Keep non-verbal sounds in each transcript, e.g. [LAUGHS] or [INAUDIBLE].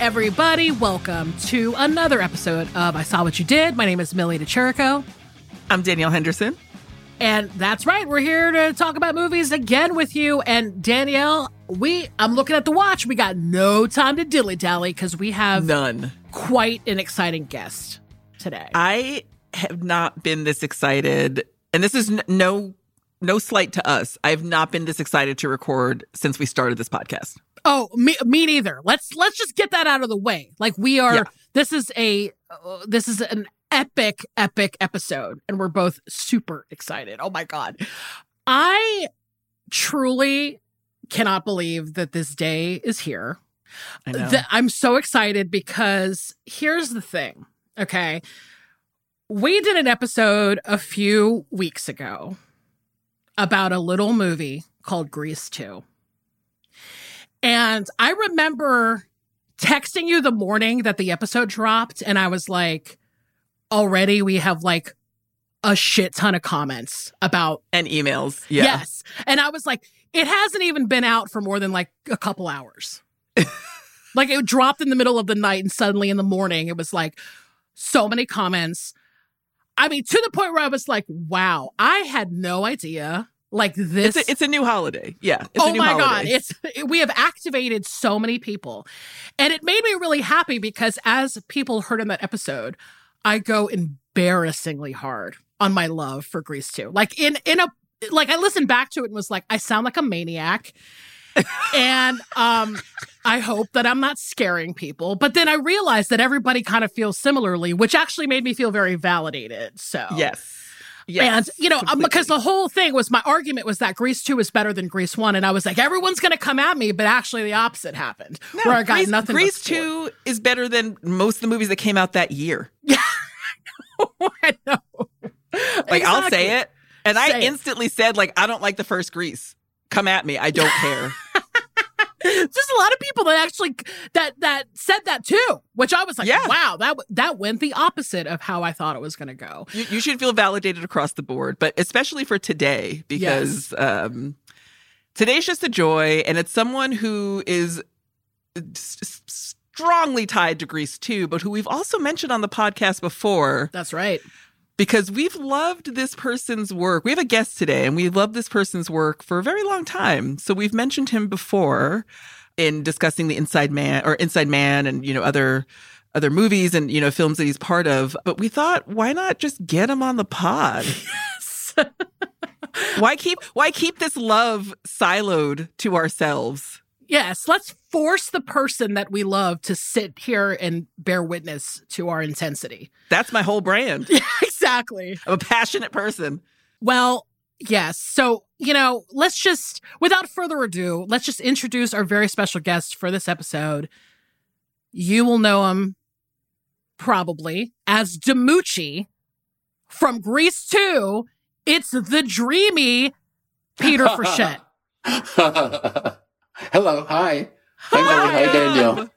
Everybody. Welcome to another episode of I Saw What You Did. My name is Millie DeChirico. I'm Danielle Henderson. And that's right, we're here to talk about movies again with you. And Danielle, we I'm looking at the watch. We got no time to dilly dally because we have none. Quite an exciting guest today. I have not been this excited, and this is no no slight to us. I have not been this excited to record since we started this podcast. Oh, me, me neither. Let's let's just get that out of the way. Like we are. Yeah. This is a uh, this is an epic epic episode, and we're both super excited. Oh my god, I truly cannot believe that this day is here. I know. I'm so excited because here's the thing. Okay, we did an episode a few weeks ago about a little movie called Grease Two. And I remember texting you the morning that the episode dropped, and I was like, already we have like a shit ton of comments about and emails. Yeah. Yes. And I was like, it hasn't even been out for more than like a couple hours. [LAUGHS] like it dropped in the middle of the night, and suddenly in the morning, it was like so many comments. I mean, to the point where I was like, wow, I had no idea like this it's a, it's a new holiday yeah oh my holiday. god it's we have activated so many people and it made me really happy because as people heard in that episode i go embarrassingly hard on my love for grease too. like in in a like i listened back to it and was like i sound like a maniac and um I hope that I'm not scaring people. But then I realized that everybody kind of feels similarly, which actually made me feel very validated. So Yes. Yes, and you know, um, because the whole thing was my argument was that Grease Two is better than Grease One, and I was like, everyone's going to come at me, but actually the opposite happened, no, where I got Grease, nothing. Grease Two is better than most of the movies that came out that year. [LAUGHS] Yeah, I know. Like exactly. I'll say it, and say I it. instantly said, like, I don't like the first Grease. Come at me, I don't care. [LAUGHS] There's a lot of people that actually that that said that too, which I was like, yeah. wow, that that went the opposite of how I thought it was going to go. You, you, should feel validated across the board, but especially for today because yes. um, today's just a joy, and it's someone who is strongly tied to Grease too, but who we've also mentioned on the podcast before. That's right because we've loved this person's work. We have a guest today and we've loved this person's work for a very long time. So we've mentioned him before in discussing the Inside Man or Inside Man and, you know, other other movies and, you know, films that he's part of. But we thought, why not just get him on the pod? [LAUGHS] Yes. why keep why keep this love siloed to ourselves? Yes, let's force the person that we love to sit here and bear witness to our intensity. That's my whole brand. Yeah, [LAUGHS] exactly. I'm a passionate person. Well, yes. So, you know, let's just, without further ado, let's just introduce our very special guest for this episode. You will know him probably as DiMucci from Grease 2. It's the dreamy Peter [LAUGHS] Frechette. [LAUGHS] Hello. Hi. Hi, Millie. Hi, [LAUGHS] Danielle.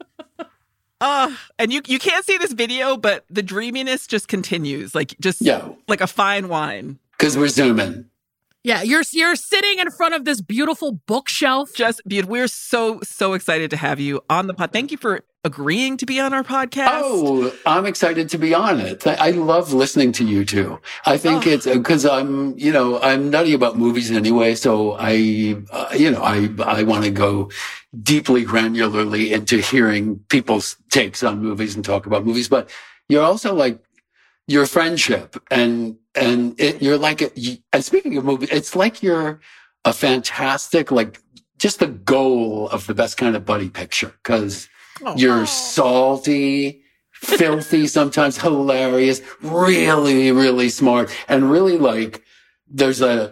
Uh, and you you can't see this video, but the dreaminess just continues, like just yeah. like a fine wine. Because we're zooming. Yeah, you're you're sitting in front of this beautiful bookshelf. Just beautiful. We're so so excited to have you on the pod. Thank you for agreeing to be on our podcast. Oh, I'm excited to be on it. I love listening to you two. I think oh. it's because I'm, you know, I'm nutty about movies anyway. So I, uh, you know, I I want to go deeply granularly into hearing people's takes on movies and talk about movies. But you're also like your friendship and and it, you're like, a, and speaking of movies, it's like you're a fantastic, like just the goal of the best kind of buddy picture. Cause Oh. You're salty, filthy, sometimes hilarious, really, really smart, and really like there's a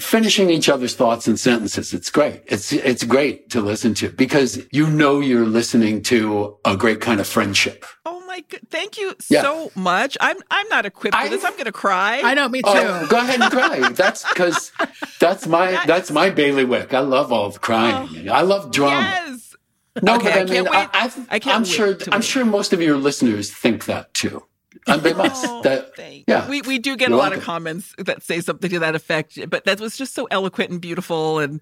finishing each other's thoughts and sentences. It's great. It's it's great to listen to because you know you're listening to a great kind of friendship. Oh my god! Thank you Yeah. so much. I'm I'm not equipped for I- this. I'm gonna cry. I know, me oh, too. Oh, go ahead and cry. That's because [LAUGHS] that's my that's my bailiwick. I love all the crying. Oh. I love drama. Yes. No, Okay, but I I mean, can't. I, I can't am sure. I'm wait. sure most of your listeners think that too. And they must. Oh, that, yeah. We we do get You're a lot of comments that say something to that effect, but that was just so eloquent and beautiful and.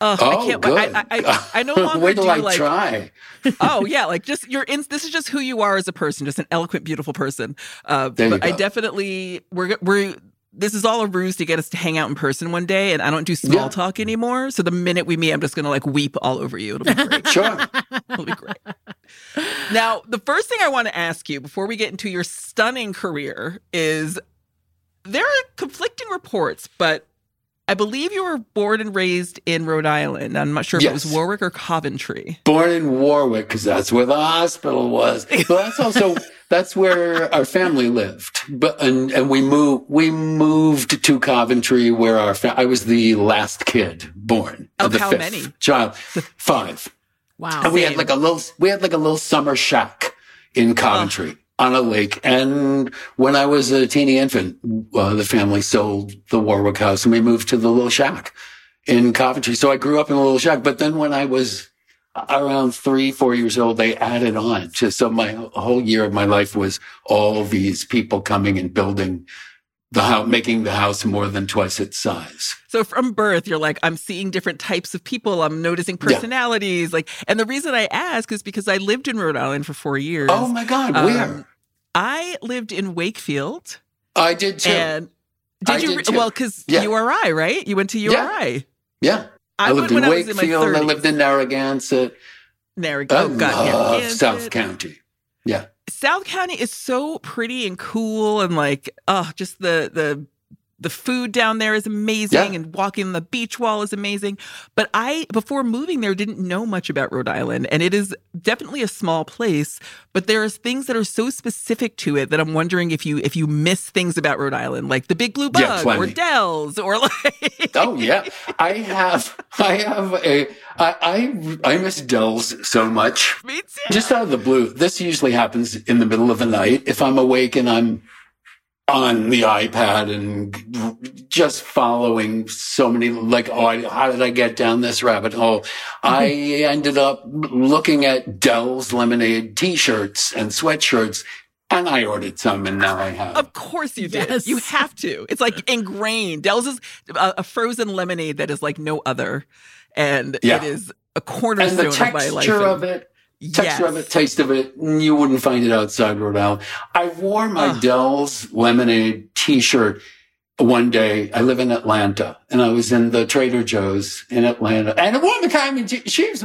Uh, oh, I can't. good. I, I, I, I no [LAUGHS] longer Wait till do I like. try. oh yeah, like just you're in. This is just who you are as a person, just an eloquent, beautiful person. Uh, There you but I definitely we're we're. This is all a ruse to get us to hang out in person one day, and I don't do small Yeah. talk anymore. So the minute we meet, I'm just gonna like weep all over you. It'll be great. [LAUGHS] Sure. [LAUGHS] It'll be great. Now, the first thing I want to ask you before we get into your stunning career is there are conflicting reports, but I believe you were born and raised in Rhode Island. I'm not sure if it was Warwick or Coventry. Born in Warwick because that's where the hospital was. But that's also that's where our family lived. But and and we moved we moved to Coventry where our fa- I was the last kid born. Of the how fifth many? Child five. Wow. And we had like a little, we had like a little summer shack in Coventry on a lake. And when I was a teeny infant, uh, the family sold the Warwick house and we moved to the little shack in Coventry. So I grew up in a little shack. But then when I was around three, four years old, they added on to, so my whole year of my life was all these people coming and building the house, making the house more than twice its size. So from birth, you're like, I'm seeing different types of people. I'm noticing Yeah. personalities. Like, and the reason I ask is because I lived in Rhode Island for four years. Oh my God, Um, where? I lived in Wakefield. I did too. And did I you? did re- well, because Yeah. URI, right? You went to URI. yeah. I, went lived in when I was in Wakefield. I lived in Narragansett. Narragansett. I Oh, love Narragansett. South County. Yeah. South County is so pretty and cool and like oh just the the the food down there is amazing Yeah. and walking the beach wall is amazing. But I before moving there didn't know much about Rhode Island and it is definitely a small place, but there's things that are so specific to it that I'm wondering if you if you miss things about Rhode Island like the Big Blue Bug Yeah, or. Del's or like Oh yeah. I have. I have a. I I I miss Del's so much. [LAUGHS] Me too. Just out of the blue. This usually happens in the middle of the night if I'm awake and I'm on the iPad and just following so many like oh I, how did I get down this rabbit hole? Mm-hmm. I ended up looking at Del's lemonade t-shirts and sweatshirts and I ordered some and now I have. Of course you did. Yes. You have to. It's like ingrained. Del's is a, a frozen lemonade that is like no other, and Yeah. it is a and cornerstone the of my life. texture and- of it texture of it, taste of it, you wouldn't find it outside Rhode Island. I wore my Ugh. Del's lemonade t-shirt one day. I live in Atlanta and I was in the Trader Joe's in Atlanta and a woman came and she, was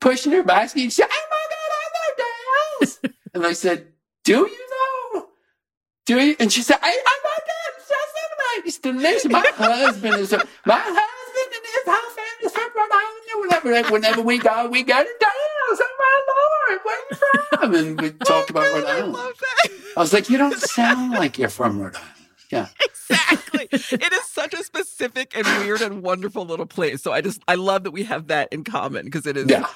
pushing her basket and she said, Oh my God, I love Del's. [LAUGHS] and I said, Do you though? Do you? And she said, I, oh my God, it's just delicious. My [LAUGHS] husband is, my husband and his whole family is from Rhode Island. And Whenever, whenever we go, we go to Del's. Oh my Lord, where you from? And we [LAUGHS] talked about Rhode I Island. that. I was like, you don't sound like you're from Rhode Island. Yeah. [LAUGHS] exactly. it is such a specific and weird and wonderful little place. So I just I love that we have that in common because it is Yeah.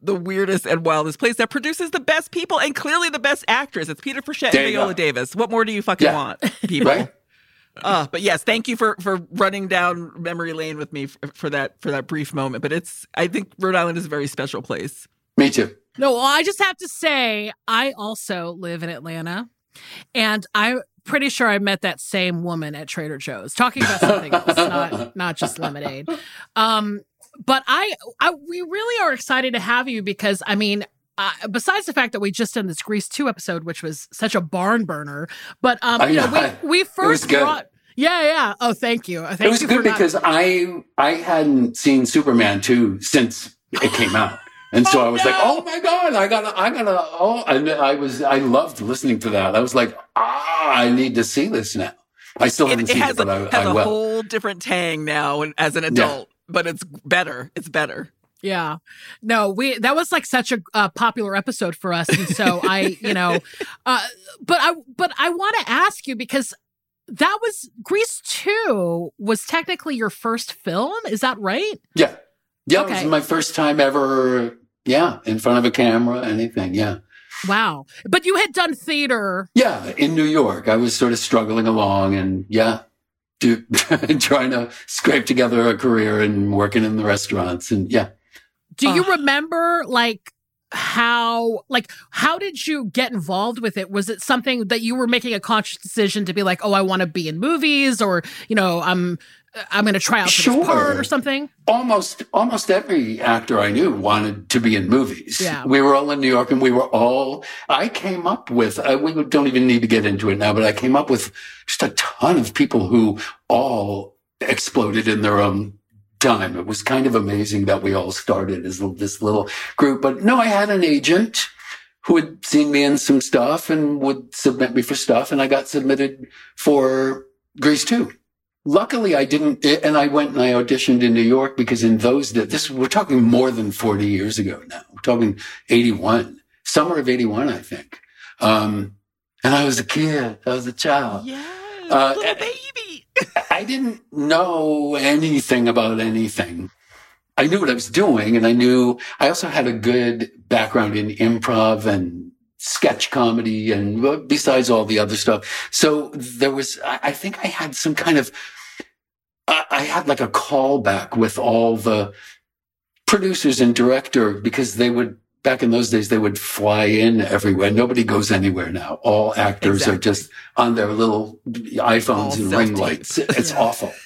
the weirdest and wildest place that produces the best people and clearly the best actress. It's Peter Frechette and Viola. Davis. What more do you fucking Yeah. want, people? Right? Uh, but yes, thank you for for running down memory lane with me for, for that for that brief moment. But it's I think Rhode Island is a very special place. Me too. No, well, I just have to say, I also live in Atlanta, and I'm pretty sure I met that same woman at Trader Joe's talking about something else, [LAUGHS] not not just lemonade. Um, but I, I, we really are excited to have you because I mean. Uh, besides the fact that we just done this Grease 2 episode, which was such a barn burner, but um, I you know, know. we, [LAUGHS] we first good. brought, yeah, yeah. Oh, thank you. Thank it was you good for not- because I I hadn't seen Superman 2 since it came out. And so [LAUGHS] Oh, I was like, oh my God, I gotta, I gotta, oh, and I was, I loved listening to that. I was like, ah, I need to see this now. I still haven't it seen it, but a, I, has I a will. whole different tang now and- as an adult, but it's better. It's better. Yeah. No, we that was like such a uh, popular episode for us and so I, you know, [LAUGHS] uh but I but I want to ask you because that was Grease 2 was technically your first film, is that right? Yeah. Yeah, Okay. it was my first time ever yeah, in front of a camera, anything. Yeah. Wow. But you had done theater. Yeah, in New York. I was sort of struggling along and yeah, do, [LAUGHS] trying to scrape together a career and working in the restaurants and yeah. Do you remember like how like how did you get involved with it? Was it something that you were making a conscious decision to be like, "Oh, I want to be in movies," or you know, I'm I'm going to try out for Sure. this part or something? almost almost every actor I knew wanted to be in movies. Yeah. We were all in New York and we were all I came up with uh, we don't even need to get into it now, but I came up with just a ton of people who all exploded in their own time. It was kind of amazing that we all started as this little group. But no, I had an agent who had seen me in some stuff and would submit me for stuff and I got submitted for Grease 2 luckily I didn't, and I went and I auditioned in New York because in those days, this, we're talking more than 40 years ago now. We're talking 81, summer of 81, I think. Um, and I was a kid. I was a child. Yeah. Uh, little eh, baby. I didn't know anything about anything. I knew what I was doing and I knew I also had a good background in improv and sketch comedy and besides all the other stuff. So there was, I, think I had some kind of, I had like a callback with all the producers and director because they would, back in those days, they would fly in everywhere. Nobody goes anywhere now. All actors are just on their little iPhones All and ring lights. It's Yeah. awful. [LAUGHS]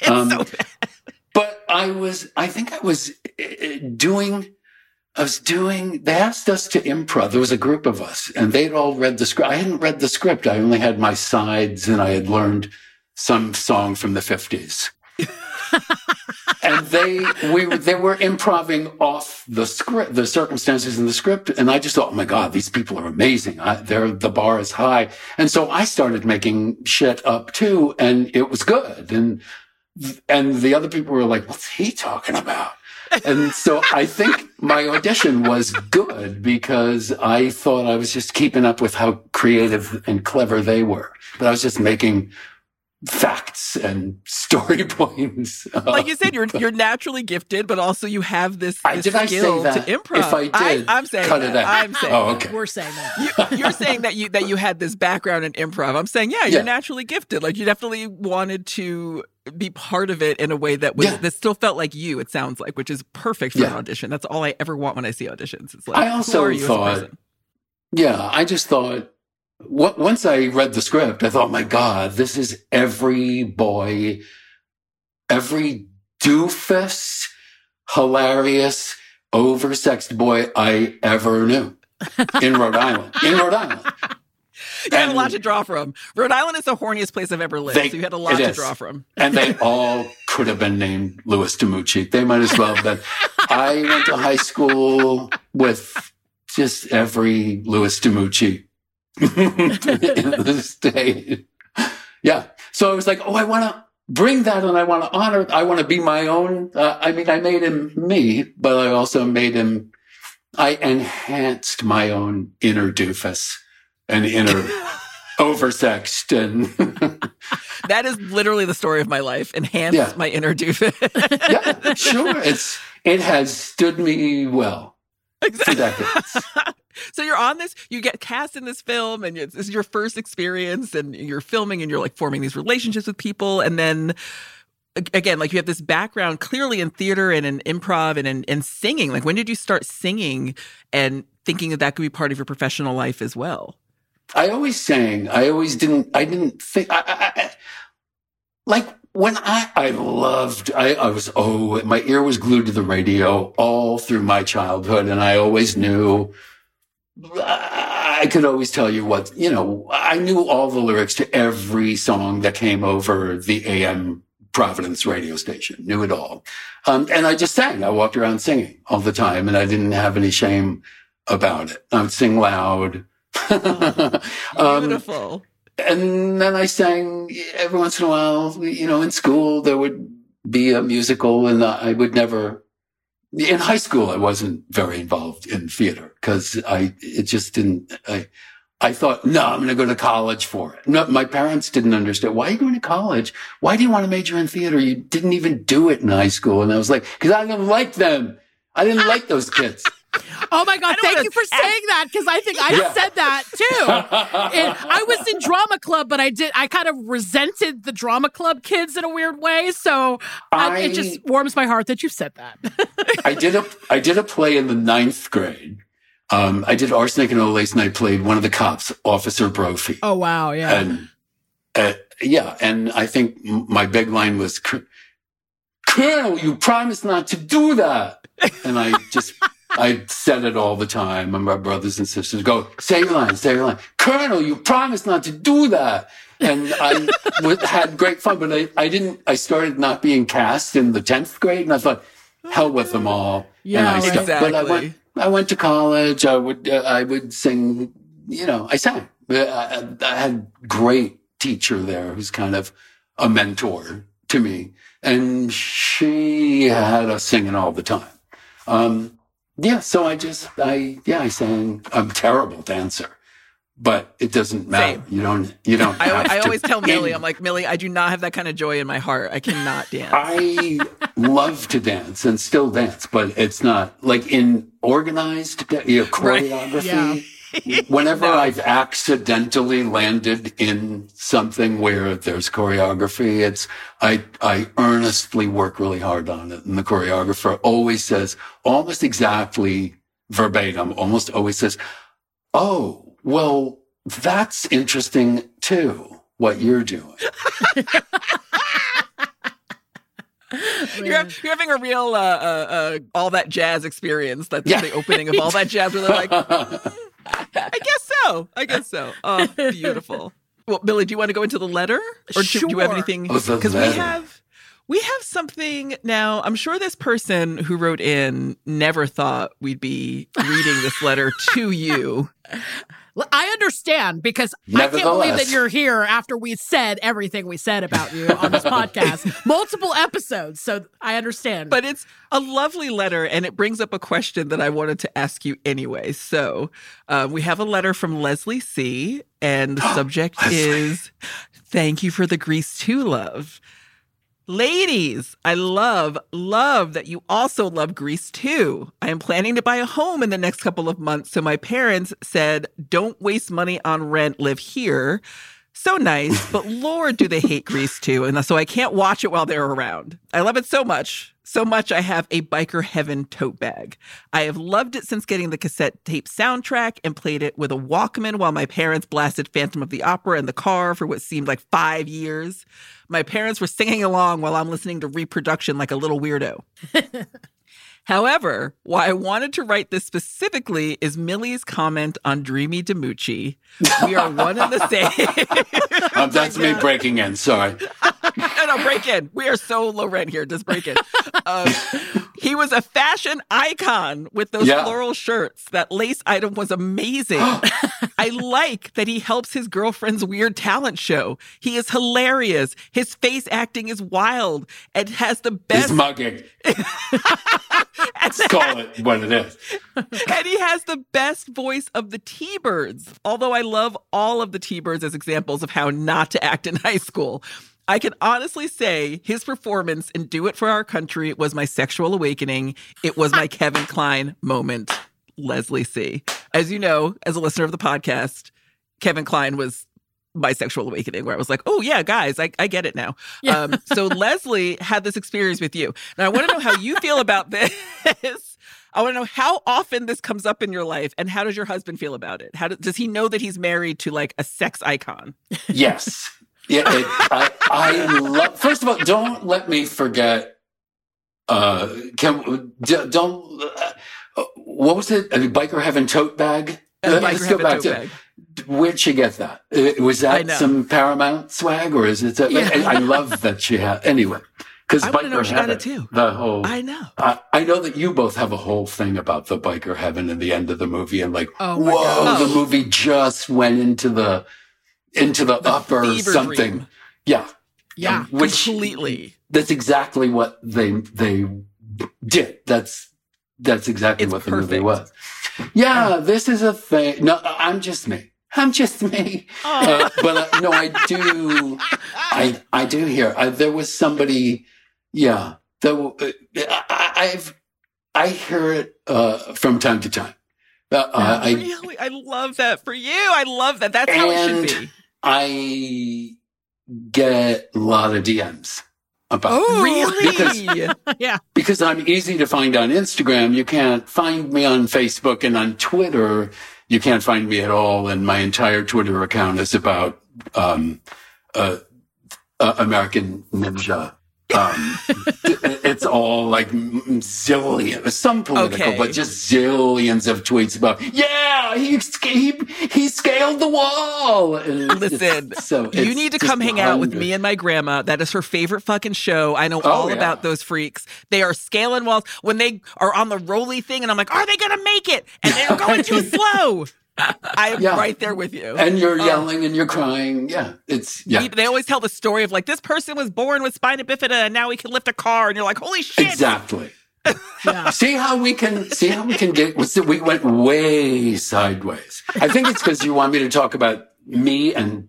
It's um, so bad. But I was, I think I was uh, doing, I was doing, they asked us to improv. There was a group of us and they'd all read the script. I hadn't read the script. I only had my sides and I had learned some song from the 50s. [LAUGHS] and they, we, were- they were improving off the script, the circumstances in the script. And I just thought, oh my God, these people are amazing. I, they're, the bar is high. And so I started making shit up too. And it was good. And and the other people were like, what's he talking about? And so I think my audition was good because I thought I was just keeping up with how creative and clever they were. But I was just making facts and story [LAUGHS] points. like you said, you're [LAUGHS] you're naturally gifted, but also you have this, I- this did I say skill that? to improv. If I did, am saying cut that. it out. I'm saying. Oh, that. okay. We're saying that. You, you're saying that you that you had this background in improv. I'm saying, yeah, you're Yeah. naturally gifted. Like you definitely wanted to be part of it in a way that was Yeah. that still felt like you. It sounds like, which is perfect for an audition. That's all I ever want when I see auditions. It's like, I who also are you thought- as a? Yeah, I just thought once I read the script, I thought, my God, this is every boy, every doofus, hilarious, oversexed boy I ever knew in Rhode Island. In Rhode Island. [LAUGHS] You had a lot to draw from. Rhode Island is the horniest place I've ever lived, They- so you had a lot to is. draw from. And they [LAUGHS] all could have been named Louis DiMucci. They might as well have been. I went to high school with just every Louis DiMucci [LAUGHS] in the state. Yeah. So I was like, oh, I want to bring that and I want to honor, I want to be my own. Uh, I mean, I made him me, but I also made him, I enhanced my own inner doofus and inner [LAUGHS] oversexed and [LAUGHS] That is literally the story of my life. Enhanced Yeah. my inner doofus. yeah, sure. It's it has stood me well for exactly. decades. [LAUGHS] so you're on this, you get cast in this film, and it's, is your first experience, and you're filming, and you're like forming these relationships with people, and then again, like you have this background clearly in theater and in improv and in, in singing. Like, when did you start singing and thinking that that could be part of your professional life as well? I always sang. I always didn't. I didn't think. I, I, I, like when I, I loved. I, I was. Oh, my ear was glued to the radio all through my childhood, and I always knew. I could always tell you what you know. I knew all the lyrics to every song that came over the AM Providence radio station. Knew it all, um, and I just sang. I walked around singing all the time, and I didn't have any shame about it. I would sing loud. [LAUGHS] Um, Beautiful. and then I sang every once in a while, you know, in school, there would be a musical and I would never in high school, I wasn't very involved in theater because I, it just didn't, I, I thought, no, I'm going to go to college for it. No, my parents didn't understand. Why are you going to college? Why do you want to major in theater? You didn't even do it in high school. And I was like, cause I didn't like them. I didn't like those kids. [LAUGHS] Oh my God, thank you for saying that because I think I yeah. said that too. [LAUGHS] and I was in drama club, but I did, I kind of resented the drama club kids in a weird way. So I, it just warms my heart that you said that. [LAUGHS] I did a, I did a play in the ninth grade. Um, I did Arsenic and Old Lace and I played one of the cops, Officer Brophy. Oh, wow. Yeah. And, uh, yeah. And I think my big line was, Colonel, you promised not to do that. And I just, I said it all the time. And my brothers and sisters go, say your line, say your line. Colonel, you promised not to do that. And I [LAUGHS] had great fun, but I, I didn't, I started not being cast in the 10th grade and I thought, hell with them all. Yeah, and I exactly. But I went, I went to college. I would, uh, I would sing, you know, I sang. I, I had great teacher there who's kind of a mentor to me. And she had us singing all the time. Um, yeah, so I just, I, yeah, I sang. I'm a terrible dancer, but it doesn't matter. Same. You don't, you don't. I, I always tell Millie, I'm like, Millie, I do not have that kind of joy in my heart. I cannot dance. I love to dance and still dance, but it's not like in organized, you know, choreography. Right. Yeah. [LAUGHS] Whenever no. I've accidentally landed in something where there's choreography, it's, I, I earnestly work really hard on it. And the choreographer always says, almost exactly verbatim, almost always says, Oh, well, that's interesting too, what you're doing. [LAUGHS] you're, you're, having a real uh, uh, uh, all that jazz experience. That's yeah. the opening of all that jazz, where they're like, [LAUGHS] I guess so. I guess so. Oh, beautiful. Well, Billy, do you want to go into the letter, or sure. do you have anything? Oh, because we have we have something now. I'm sure this person who wrote in never thought we'd be reading this letter to you. [LAUGHS] I understand because I can't believe that you're here after we said everything we said about you on this [LAUGHS] podcast, multiple episodes. So I understand. But it's a lovely letter and it brings up a question that I wanted to ask you anyway. So uh, we have a letter from Leslie C. And the [GASPS] subject is Thank you for the Grease 2 love. Ladies, I love, love that you also love Grease too. I am planning to buy a home in the next couple of months, so my parents said, don't waste money on rent, live here. So nice, but Lord, do they hate Grease too. And so I can't watch it while they're around. I love it so much. So much I have a Biker Heaven tote bag. I have loved it since getting the cassette tape soundtrack and played it with a Walkman while my parents blasted Phantom of the Opera in the car for what seemed like five years. My parents were singing along while I'm listening to reproduction like a little weirdo. [LAUGHS] However, why I wanted to write this specifically is Millie's comment on Dreamy DiMucci. We are one and the [LAUGHS] same. um, that's me breaking in. Sorry. [LAUGHS] no, no, break in. We are so low rent here. Just break in. Um, he was a fashion icon with those yeah. floral shirts. That lace item was amazing. [GASPS] I like that he helps his girlfriend's weird talent show. He is hilarious. His face acting is wild and has the best. He's mugging. [LAUGHS] Let's call it what it is. and he has the best voice of the T Birds. Although I love all of the T Birds as examples of how not to act in high school. I can honestly say his performance in Do It for Our Country was my sexual awakening. It was my [LAUGHS] Kevin Kline moment, Leslie C. As you know, as a listener of the podcast, Kevin Kline was my sexual awakening where I was like, oh, yeah, guys, I, I get it now. Yeah. Um, so [LAUGHS] Leslie had this experience with you. Now, I want to know how you feel about [LAUGHS] this. I want to know how often this comes up in your life and how does your husband feel about it? How do, does he know that he's married to like a sex icon? Yes. Yeah. It, I, I love, first of all, don't let me forget, uh, can, don't, uh, what was it? A biker Heaven tote bag? Uh, Let's go back to, bag. Where'd she get that? Uh, was that some Paramount swag or is it? A, yeah. I love that she had. Anyway, because I want to know she got it too. The whole. I know. I, I, know that you both have a whole thing about the biker heaven in the end of the movie, and like, oh whoa, God. the movie just went into the into the, the upper something. Dream. Yeah. Yeah. which, completely. That's exactly what they they did. That's that's exactly It's what the movie was. Yeah, this is a thing. No, I'm just me. I'm just me. Uh, but uh, no, I do. I I do hear. I, there was somebody. Yeah, uh, I, I've I hear it uh, from time to time. Uh, I really, I love that for you. I love that. That's how it should be. I get a lot of DMs about Oh, Really? [LAUGHS] yeah. because I'm easy to find on Instagram. You can't find me on Facebook and on Twitter. You can't find me at all. And my entire Twitter account is about um, uh, uh, American Ninja. Um, it's all like zillion, some political, Okay. but just zillions of tweets about, yeah, he, he, he scaled the wall. And Listen, so you need to come hang out with me and my grandma. That is her favorite fucking show. I know Oh, all yeah. about those freaks. They are scaling walls when they are on the roly thing, and I'm like, are they gonna make it? And they're [LAUGHS] going too slow. I am Yeah. right there with you. And you're Oh. yelling and you're crying. Yeah, it's, yeah. They always tell the story of like this person was born with spina bifida and now he can lift a car, and you're like, holy shit! Exactly. [LAUGHS] Yeah. See how we can see how we can get. We went way sideways. I think it's because you want me to talk about me and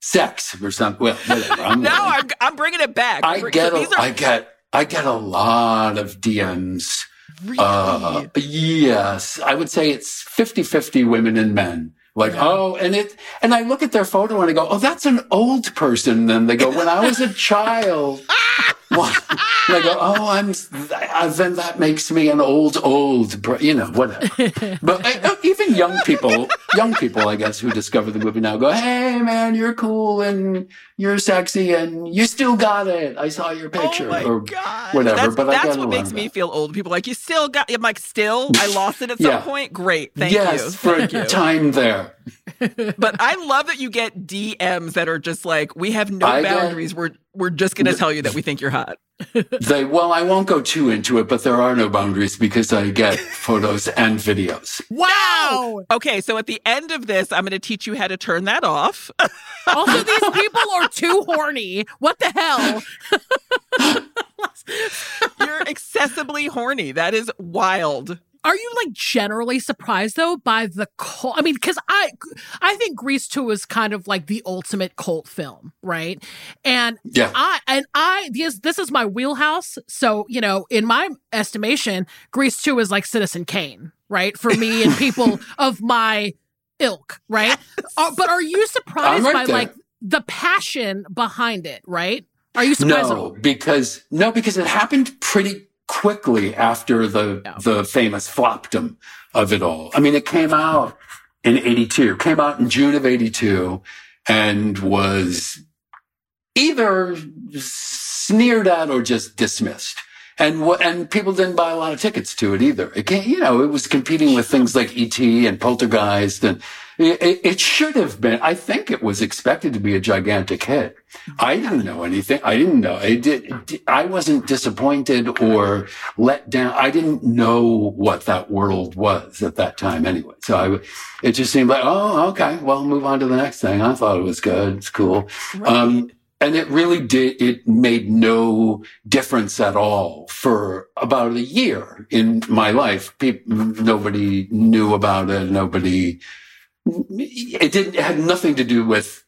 sex or something. Well, whatever. I'm [LAUGHS] No. I'm I'm bringing it back. I get. A, are I get. I get a lot of DMs. Really Uh, yes, I would say it's 50-50 women and men. Like, oh, and it, and I look at their photo and I go, oh, that's an old person. And then they go, when I was a child. [LAUGHS] What? And I go, oh, I'm, then that makes me an old, old, br- you know, whatever. [LAUGHS] But uh, uh, even young people, young people, I guess, who discover the movie now go, hey, man, you're cool and you're sexy and you still got it. I saw your picture. Oh or god! whatever, That's, but that's what makes me that. feel old. People are like you still got. I'm like still. I lost it at some [LAUGHS] Yeah. point. Great, thank yes, you. Yes, for Thank you. time there. [LAUGHS] But I love that you get DMs that are just like we have no I get- boundaries. We're we're just gonna tell you that we think you're hot. [LAUGHS] They, well, I won't go too into it, but there are no boundaries because I get photos and videos. [LAUGHS] Wow. Okay, so at the end of this, I'm gonna teach you how to turn that off. Also, these people are too horny. What the hell? you're excessively horny. That is wild. Are you like generally surprised though by the cult? I mean, because I, I think Grease Two is kind of like the ultimate cult film, right? And Yeah. I and I this this is my wheelhouse. So you know, in my estimation, Grease Two is like Citizen Kane, right? For me and people [LAUGHS] of my ilk, right? Uh, but are you surprised right by there. like the passion behind it? Right? Are you surprised? No, because no, because it happened pretty quickly after the Yeah. the famous flopdom of it all. I mean, it came out in '82. Came out in June of '82, and was either sneered at or just dismissed. And what, and people didn't buy a lot of tickets to it either. It can't, you know, it was competing with things like E.T. and Poltergeist and it, it- should have been, I think it was expected to be a gigantic hit. I didn't know anything. I didn't know. I did, I wasn't disappointed or let down. I didn't know what that world was at that time anyway. So I, it just seemed like, oh, okay, well, move on to the next thing. I thought it was good. It's cool. Um, and it really did, it made no difference at all for about a year in my life. People, nobody knew about it. Nobody, it didn't, it had nothing to do with,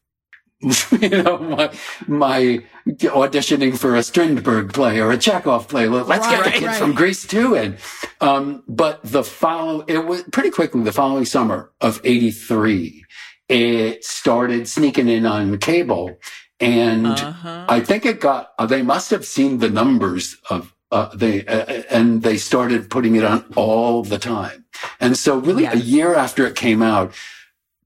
[LAUGHS] you know, my, my auditioning for a Strindberg play or a Chekhov play. Let's get the Right, kid right. from Grease too. And, um, but the follow, it was pretty quickly the following summer of 83, it started sneaking in on cable and Uh-huh. I think it got. Uh, they must have seen the numbers of. Uh, they uh, and they started putting it on all the time, and so really a year after it came out,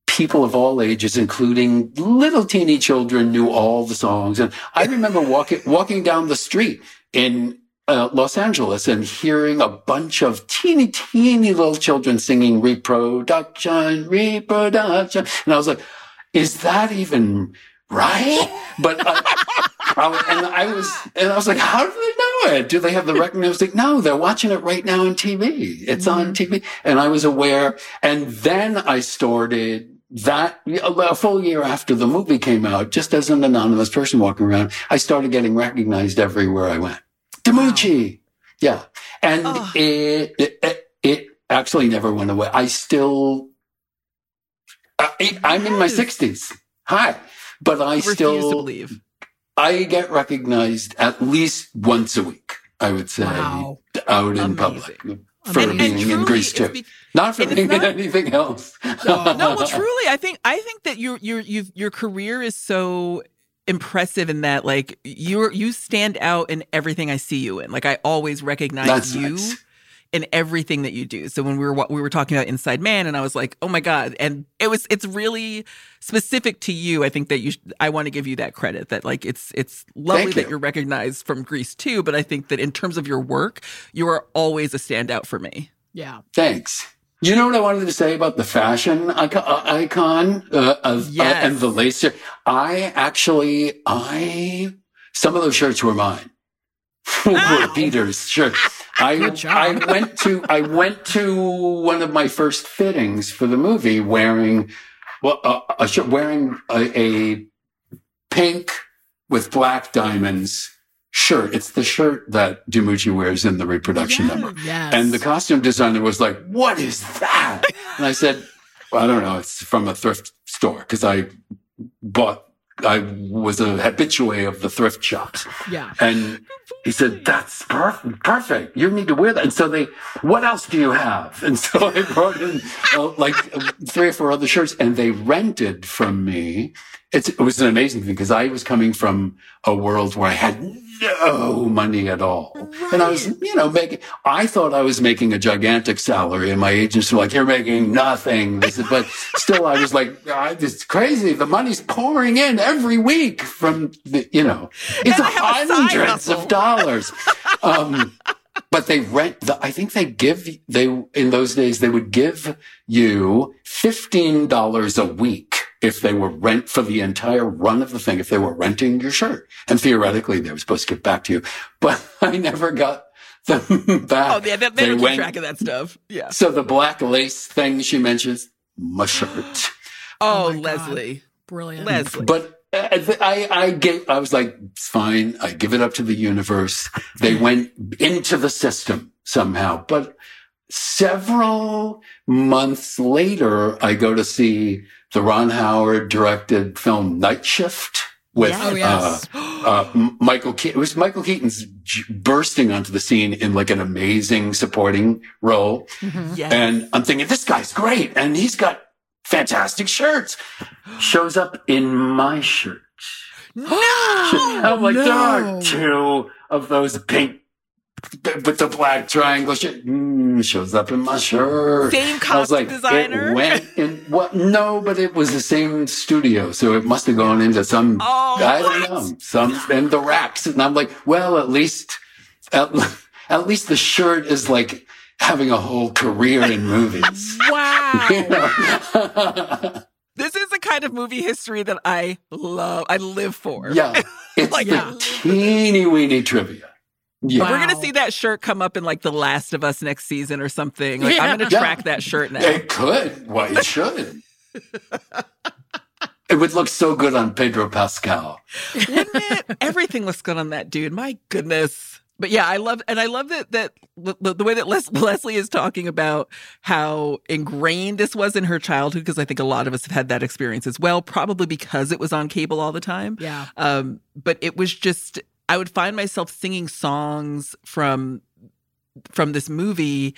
people of all ages, including little teeny children, knew all the songs. And I [LAUGHS] remember walking walking down the street in uh, Los Angeles and hearing a bunch of teeny teeny little children singing "Reproduction, Reproduction," and I was like, "Is that even?" Right? But uh, I, and I was, and I was like, how do they know it? Do they have the record? And I was like, no, they're watching it right now on TV. It's on TV. And I was aware. And then I started that a full year after the movie came out, just as an anonymous person walking around, I started getting recognized everywhere I went. DiMucci. Yeah. And it, it, it actually never went away. I still, I, I'm in my sixties. Hi. But I refuse still, believe. I get recognized at least once a week, I would say, Wow. out in Amazing. public for And- and being in truly, Grease too. be- Not for being not- anything else. No, no, well, [LAUGHS] truly, I think I think that your your your career is so impressive in that like you're you stand out in everything I see you in. Like I always recognize That's you nice. In everything that you do. So when we were wa- we were talking about Inside Man, and I was like, oh my god, and it was it's really specific to you. I think that you sh- I want to give you that credit that like it's it's lovely Thank that you. you're recognized from Grease too. But I think that in terms of your work, you are always a standout for me. Yeah. Thanks. You know what I wanted to say about the fashion icon, uh, icon uh, of uh, and the lace? I actually, I some of those shirts were mine. [LAUGHS] were Peter's shirt. I I went to I went to one of my first fittings for the movie wearing well uh, a shirt wearing a, a pink with black diamonds shirt. It's the shirt that DiMucci wears in the reproduction Yes. number. Yes. And the costume designer was like, "What is that?" And I said, well, "I don't know. It's from a thrift store because I bought. I was a habitué of the thrift shops." yeah. And he said, "That's perfect. Perfect. You need to wear that." And so they, "What else do you have?" [LAUGHS] And so I brought in uh, like three or four other shirts, and they rented from me. It's, it was an amazing thing because I was coming from a world where I had no money at all, and I was, you know, making. I thought I was making a gigantic salary, and my agents were like, "You're making nothing." But still, I was like, "Ah, "It's crazy. The money's pouring in every week from the, you know, it's And I have a side hundreds of dollars." Um, but they rent the, I think they give, they, in those days, they would give you $15 a week if they were rent for the entire run of the thing, if they were renting your shirt. And theoretically, they were supposed to get back to you, but [LAUGHS] I never got them [LAUGHS] back. Oh, yeah, they, they They don't keep went- track of that stuff. Yeah. So the black lace thing she mentions, my shirt. [GASPS] Oh, Oh my God. Leslie, Brilliant. Mm. Leslie. But uh, I, I gave, I was like, it's fine. I give it up to the universe. They [LAUGHS] went into the system somehow. But several months later, I go to see the Ron Howard directed film Night Shift with, Yes. Oh, yes. [GASPS] uh, uh, Michael Keaton. It was Michael Keaton's j- bursting onto the scene in like an amazing supporting role. Mhm. yes. And I'm thinking, this guy's great. And he's got fantastic shirts. Shows up in my shirt. no. I'm like, there are two of those pink with the black triangle shit. Mm, shows up in my shirt. Same I was costume like, designer. it went in, what? No, but it was the same studio. So it must have gone into some, Oh, I don't what? know, some, in the racks. And I'm like, well, at least, at, [LAUGHS] at least the shirt is like having a whole career in movies. [LAUGHS] [LAUGHS] Wow. This is the kind of movie history that I love. I live for. yeah. It's Like, the yeah. teeny weeny trivia. Yeah. We're gonna see that shirt come up in like The Last of Us next season or something. Like Yeah. I'm gonna Yeah. track that shirt now. It could. Why it should. [LAUGHS] it would look so good on Pedro Pascal. Wouldn't it? Everything looks good on that dude. My goodness. But yeah, I love and I love that that the, the way that Les, Leslie is talking about how ingrained this was in her childhood because I think a lot of us have had that experience as well, probably because it was on cable all the time. Yeah. Um, but it was just I would find myself singing songs from from this movie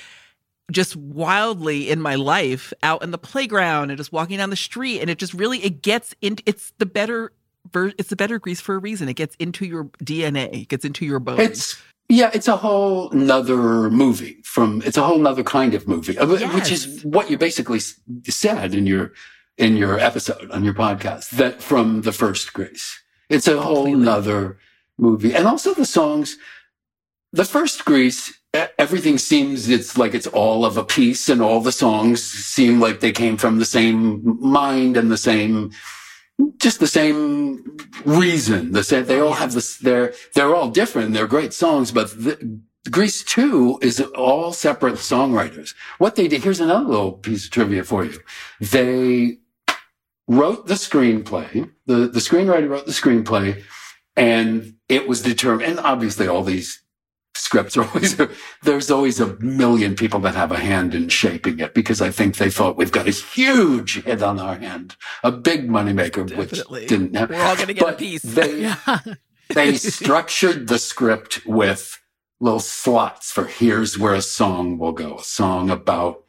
just wildly in my life out in the playground and just walking down the street and it just really it gets into it's the better ver- it's the better grease for a reason it gets into your dna it gets into your bones It's yeah, it's a whole nother movie from. It's a whole nother kind of movie, uh, which is what you basically said in your in your episode on your podcast. That from the first Grease, it's a whole Completely. nother movie, and also the songs. The first Grease, everything seems it's like it's all of a piece, and all the songs seem like they came from the same mind and the same just the same reason. The same, they all have this, they're, they're all different. They're great songs, but the, Grease 2 is all separate songwriters. What they did, here's another little piece of trivia for you. They wrote the screenplay. The, the screenwriter wrote the screenplay and it was determined, and obviously all these scripts are always, [LAUGHS] there's always a million people that have a hand in shaping it because I think they thought we've got a huge hit on our hand, a big moneymaker, Definitely. which didn't happen. We're all going to get a piece. They, [LAUGHS] [LAUGHS] they structured the script with little slots for here's where a song will go, a song about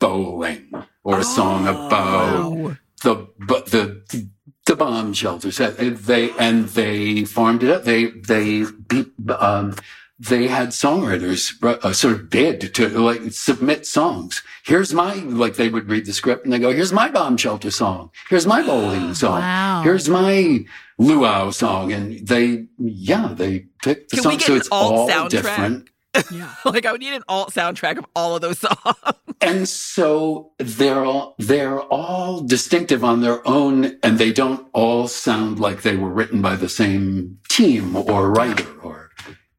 bowling or a song oh, about Oh. the but the the bomb shelters. Uh, They and they farmed it up. They they um they had songwriters uh, sort of bid to like submit songs. Here's my like they would read the script and they go, "Here's my bomb shelter song. Here's my bowling [GASPS] song. Wow. Here's my luau song." And they yeah they picked the Can song. so it's all soundtrack? different. Yeah. [LAUGHS] like I would need an alt soundtrack of all of those songs. [LAUGHS] And so they're all, they're all distinctive on their own and they don't all sound like they were written by the same team or writer or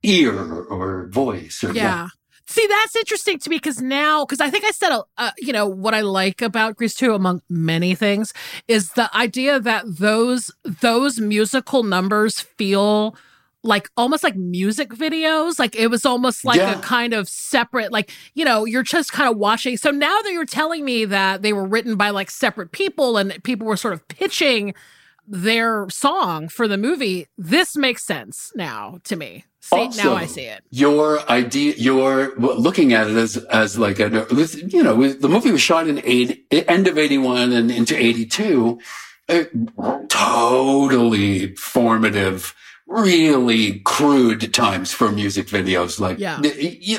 ear or voice or Yeah. See, that's interesting to me because now, because I think I said, uh, you know, what I like about Grease 2, among many things, is the idea that those those musical numbers feel like almost like music videos. Like it was almost like Yeah. a kind of separate, like, you know, you're just kind of watching. So now that you're telling me that they were written by like separate people and that people were sort of pitching their song for the movie, this makes sense now to me. See, now I see it. your idea, your well, looking at it as as like a, you know, the movie was shot in eight, end of eighty one and into eighty two. Totally formative, really crude times for music videos, like Yeah.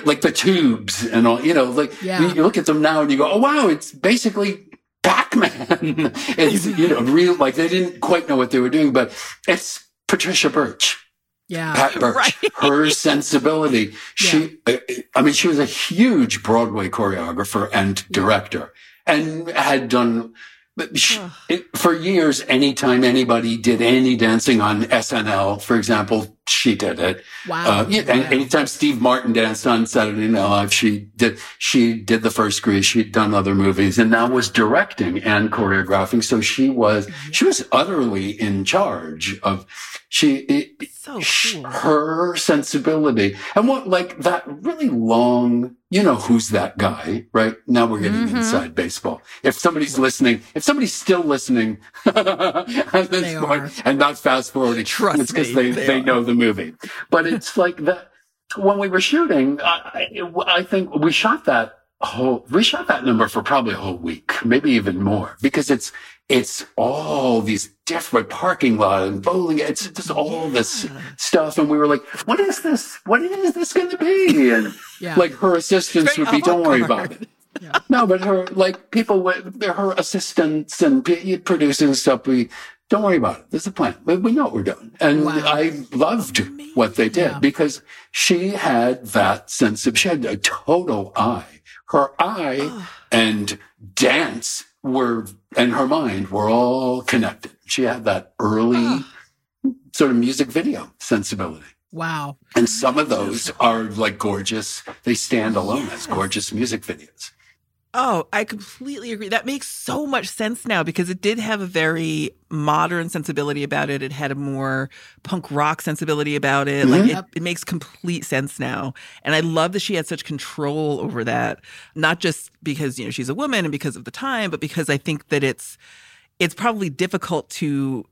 like the tubes and all. You know, like Yeah. you, look at them now and you go, "Oh wow, it's basically." Pac-Man. [LAUGHS] it's, you know, real, like they didn't quite know what they were doing, but it's Patricia Birch. Yeah. Pat Birch, [LAUGHS] Right. her sensibility. [LAUGHS] She, uh, I mean, she was a huge Broadway choreographer and director and had done but she, it, for years, anytime anybody did any dancing on SNL, for example, she did it. Wow. Uh, yeah, and anytime Steve Martin danced on Saturday Night Live, she did, she did the first Grease. She'd done other movies and now was directing and choreographing. So she was, she was utterly in charge of, she, it, So cool. her sensibility and what like that really long you know who's that guy right now we're getting Mhm. inside baseball if somebody's listening if somebody's still listening [LAUGHS] at this They point are. and not fast forwarding Trust it's because they, they they know the movie but it's like that when we were shooting I, I I think we shot that whole we shot that number for probably a whole week maybe even more because it's it's all these different parking lot and bowling it's just all this stuff and we were like what is this? What is this going to be? And Yeah. like her assistants would be don't worry about it. [LAUGHS] Yeah. no but her like people with her assistants and producing stuff we don't worry about it. There's a plan. We, we know what we're doing. And Wow. i loved what they did Yeah. because she had that sense of she had a total eye. Her eye Oh. and dance were and her mind were all connected. She had that early sort of music video sensibility. Wow. and some of those are like gorgeous. They stand alone as gorgeous music videos Oh, I completely agree. That makes so much sense now because it did have a very modern sensibility about it. It had a more punk rock sensibility about it. Like mm-hmm. it, it makes complete sense now. And I love that she had such control over that, not just because, you know, she's a woman and because of the time, but because I think that it's it's probably difficult to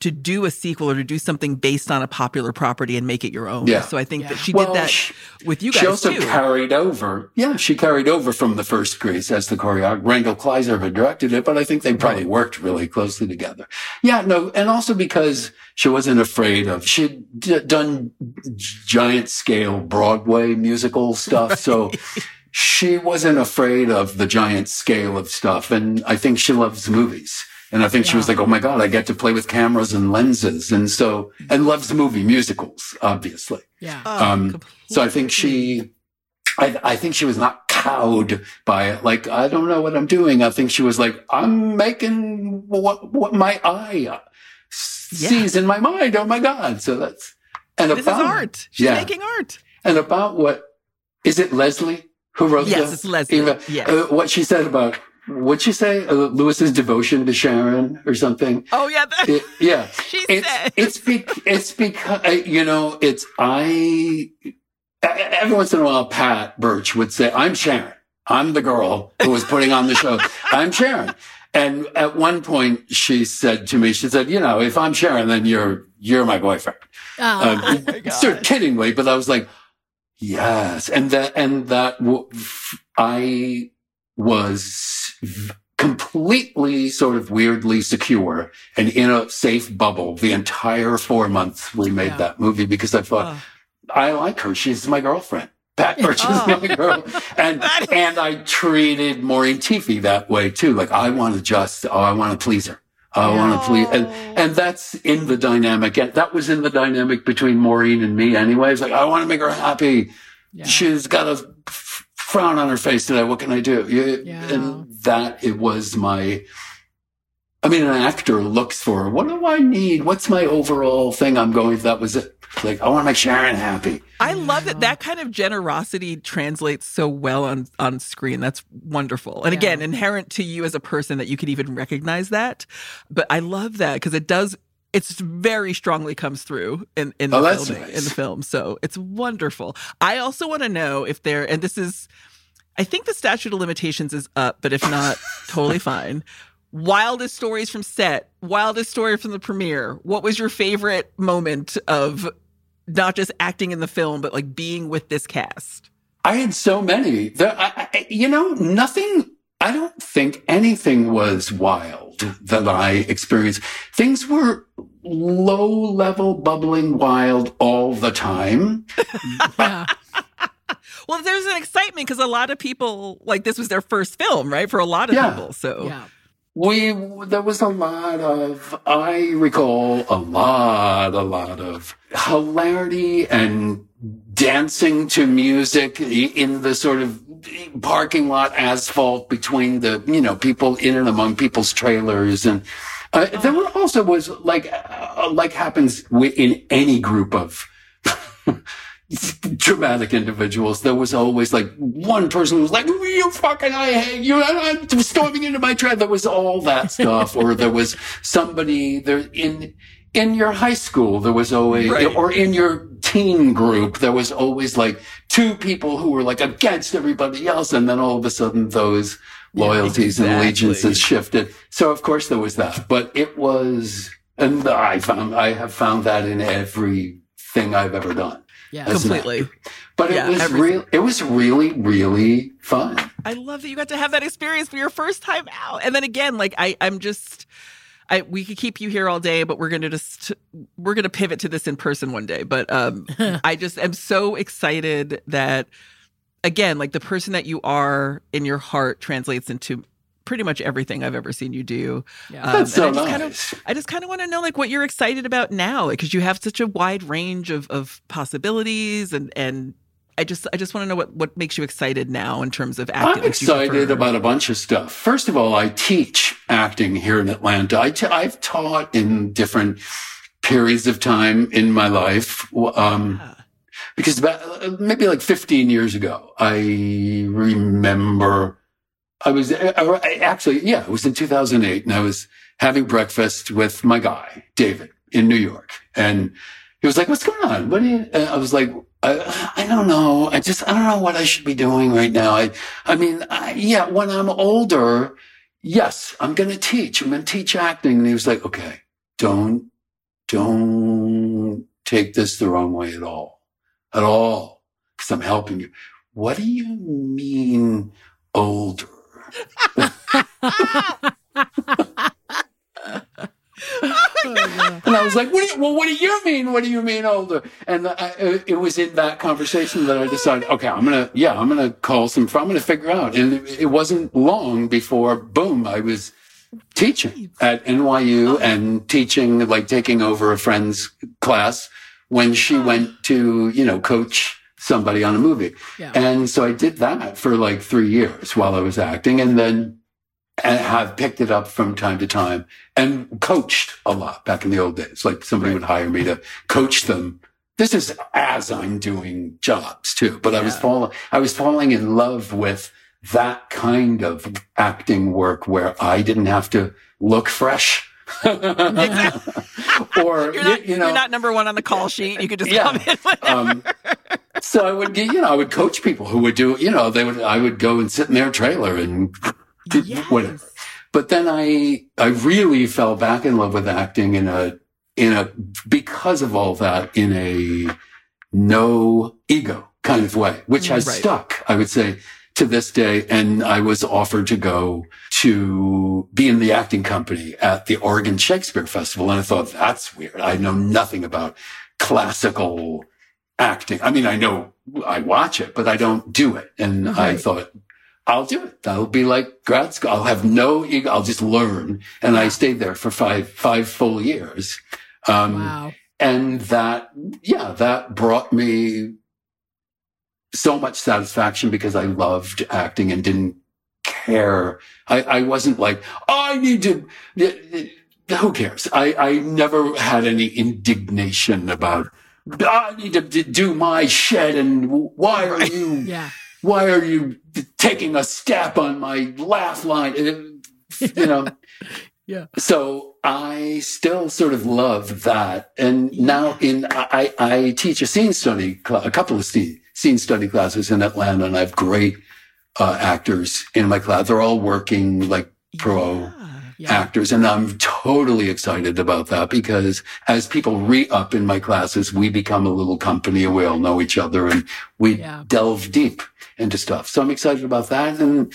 to do a sequel or to do something based on a popular property and make it your own. Yeah. So I think Yeah. that she Well, did that she- with you guys she also too. carried over yeah she carried over from the first grease as the choreographer randal kleiser had directed it but i think they probably worked really closely together yeah no and also because she wasn't afraid of she'd d- done giant scale broadway musical stuff so she wasn't afraid of the giant scale of stuff. And I think she loves movies. And I think she was like, Oh my God, I get to play with cameras and lenses. And so, and loves the movie musicals, obviously. Yeah. Oh, Um, so I think she, I, I think she was not cowed by it. Like, I don't know what I'm doing. I think she was like, I'm making what, what my eye sees in my mind. Oh my God. So that's, and This is about, art. She's yeah. making art. and about what, is it Leslie who wrote Yes, the it's Leslie. email? Yes. Uh, what she said about, what'd she say? Uh, Lewis's devotion to Sharon or something? Oh yeah, that, It- yeah. [LAUGHS] she It's, said. it's, be, it's because, you know, it's, I, every once in a while, Pat Birch would say, I'm Sharon. I'm the girl who was putting on the show. [LAUGHS] I'm Sharon. And at one point she said to me, she said, you know, if I'm Sharon, then you're, you're my boyfriend. Oh. Um, [LAUGHS] sort of kiddingly, but I was like, yes. And that, and that w- I was completely sort of weirdly secure and in a safe bubble the entire four months we made Yeah. that movie because I thought, Oh. I like her. She's my girlfriend. Pat Birch is Oh. my girl. [LAUGHS] And, and I treated Maureen Teefy that way too. Like I want to just, oh, I want to please her. I want to please, and, and that's in the dynamic. And that was in the dynamic between Maureen and me anyway. It's like, I want to make her happy. Yeah. She's got a frown on her face today. What can I do? You- Yeah. And that it was my, I mean, an actor looks for, what do I need? What's my overall thing I'm going? That was it. Like, I want to make Sharon happy. I love that that kind of generosity translates so well on on screen. That's wonderful. And Yeah. again, inherent to you as a person that you could even recognize that. But I love that because it does it's very strongly comes through in, in the Oh, filming, nice. in the film. So it's wonderful. I also want to know if there and this is I think the statute of limitations is up, but if not, [LAUGHS] totally fine. Wildest stories from set, wildest story from the premiere. What was your favorite moment of not just acting in the film, but like being with this cast? I had so many. There, I, I, you know, nothing. I don't think anything was wild that I experienced. Things were low level, bubbling wild all the time. [LAUGHS] Yeah. Well, there's an excitement because a lot of people like this was their first film, right? For a lot of Yeah. people. So Yeah. We there was a lot of I recall a lot, a lot of hilarity and dancing to music in the sort of parking lot asphalt between the you know people in and among people's trailers. And uh, there also was like uh, like happens in any group of [LAUGHS] [LAUGHS] dramatic individuals. There was always like one person who was like, "You fucking, I hate you," and I'm storming into my train. There was all that stuff, or there was somebody there in in your high school. There was always, Right. or in your teen group, there was always like two people who were like against everybody else, and then all of a sudden those loyalties and exactly. allegiances shifted. So of course there was that, but it was, and I found I have found that in everything I've ever done. Yeah. Completely. actor. But Yeah, it was real. It was really, really fun. I love that you got to have that experience for your first time out. And then again, like I, I'm just I we could keep you here all day, but we're gonna just we're gonna pivot to this in person one day. But um [LAUGHS] I just am so excited that again, like the person that you are in your heart translates into pretty much everything I've ever seen you do. Yeah. Um, That's so and I just nice. kind of I just kind of want to know like what you're excited about now, because you have such a wide range of of possibilities and and I just I just want to know what what makes you excited now in terms of acting. I'm Like, do you excited about a bunch of stuff. First of all, I teach acting here in Atlanta. I t- I've taught in different periods of time in my life. Um, Yeah. because about, maybe like 15 years ago, I remember I was uh, I- actually, yeah, it was in 2008 and I was having breakfast with my guy, David, in New York. And he was like, what's going on? What you, and I was like, I, I don't know. I just, I don't know what I should be doing right now. I, I mean, I, yeah, when I'm older, yes, I'm going to teach. I'm going to teach acting. And he was like, okay, don't, don't take this the wrong way at all, at all. Cause I'm helping you. What do you mean older? [LAUGHS] And I was like, what do you, well, what do you mean? What do you mean older? And I, it it was in that conversation that I decided, okay, I'm going to, yeah, I'm going to call some, I'm going to figure out. And it, it wasn't long before, boom, I was teaching at NYU and teaching, like taking over a friend's class when she uh-huh. went to, you know, coach somebody on a movie. Yeah. And so I did that for like three years while I was acting and then and have picked it up from time to time and coached a lot back in the old days. Like somebody would hire me to coach them. This is as I'm doing jobs too, but I was falling, I was falling in love with that kind of acting work where I didn't have to look fresh. [LAUGHS] [LAUGHS] or, You're not, you know, you're not number one on the call sheet. You could just Yeah. come in um, so I would get, you know, I would coach people who would do, you know, they would, I would go and sit in their trailer and Yes. whatever. But then I, I really fell back in love with acting in a, in a, because of all that, in a no ego kind of way, which has Right. stuck, I would say, to this day. And I was offered to go to be in the acting company at the Oregon Shakespeare Festival. And I thought, that's weird. I know nothing about classical acting. I mean, I know I watch it, but I don't do it. And I thought, I'll do it. That'll be like grad school. I'll have no ego. I'll just learn. And I stayed there for five, five full years. Um, Wow. and that, yeah, that brought me so much satisfaction because I loved acting and didn't care. I, I wasn't like, oh, I need to, who cares? I, I never had any indignation about, I need to d- do my shit and why are you, [LAUGHS] Yeah. why are you taking a step on my laugh line? You know? [LAUGHS] Yeah. So I still sort of love that. And now in, I, I teach a scene study, a couple of scene, scene study classes in Atlanta and I have great, uh, actors in my class. They're all working like pro Yeah. Actors. And I'm totally excited about that because as people re-up in my classes, we become a little company and we all know each other and we Yeah. delve deep into stuff. So I'm excited about that. And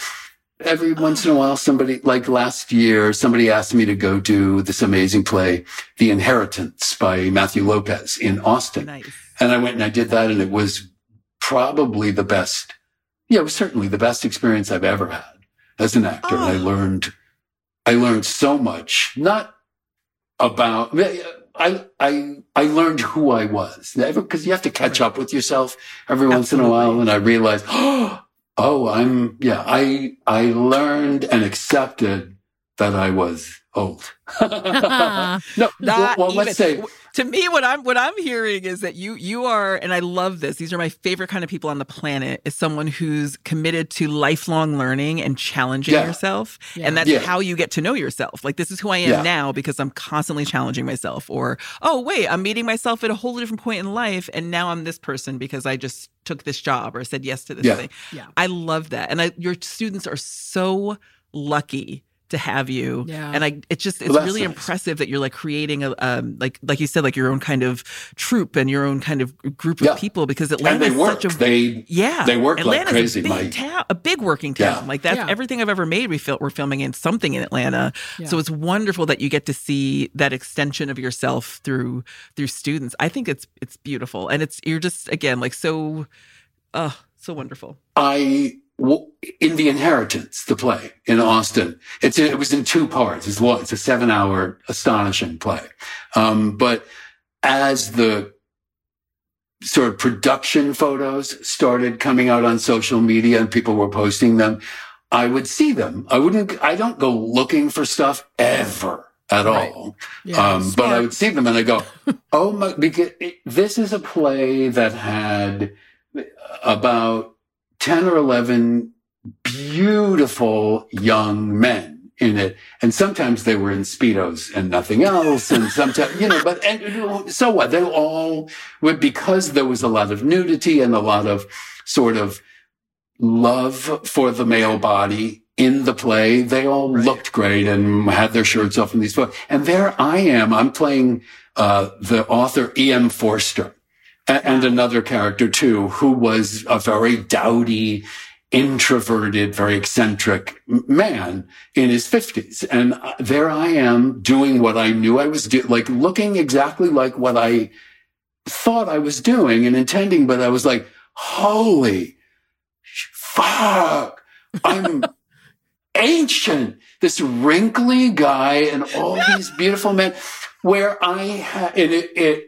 every once in a while, somebody, like last year, somebody asked me to go do this amazing play, The Inheritance by Matthew Lopez in Austin. Nice. And I went and I did that and it was probably the best. Yeah, it was certainly the best experience I've ever had as an actor. And I Oh. learned, I learned so much, not about, I, I, I learned who I was because you have to catch up with yourself every once in a while. And I realized, [GASPS] oh, I'm, yeah, I, I learned and accepted that I was old. [LAUGHS] [LAUGHS] no, well, well, let's even- say, to me what i'm what i'm hearing is that you you are and i love this these are my favorite kind of people on the planet is someone who's committed to lifelong learning and challenging Yeah. yourself Yeah. and that's Yeah. how you get to know yourself like this is who i am Yeah. now because i'm constantly challenging myself or oh wait i'm meeting myself at a whole different point in life and now i'm this person because i just took this job or said yes to this Yeah. thing Yeah. i love that and I, your students are so lucky to have you Yeah. and i it's just it's Well, really nice. impressive that you're like creating a um like like you said like your own kind of troupe and your own kind of group of Yeah. people because and Atlanta they is work. such a they, yeah they work like crazy. a big My- town a big working town Yeah. like that's Yeah. everything I've ever made we feel we're filming in something in Atlanta Yeah. so it's wonderful that you get to see that extension of yourself through through students I think it's it's beautiful and it's you're just again like so uh so wonderful I w- in the inheritance, the play in Austin. It's it was in two parts. It's. It's a seven hour astonishing play. Um, but as the sort of production photos started coming out on social media and people were posting them, I would see them. I wouldn't. I don't go looking for stuff ever at Right. all. Yeah. Um, but I would see them and I go, [LAUGHS] oh my, because it, this is a play that had about 10 or 11 beautiful young men in it. And sometimes they were in Speedos and nothing else. And sometimes, you know, but and so what? They all were because there was a lot of nudity and a lot of sort of love for the male body in the play. They all Right. looked great and had their shirts off in these photos. And there I am. I'm playing, uh, the author E.M. Forster and another character too, who was a very dowdy, introverted, very eccentric man in his fifties. And there I am doing what I knew I was doing, like looking exactly like what I thought I was doing and intending, but I was like, holy fuck, I'm [LAUGHS] ancient. This wrinkly guy and all [LAUGHS] these beautiful men where I had, and it, it,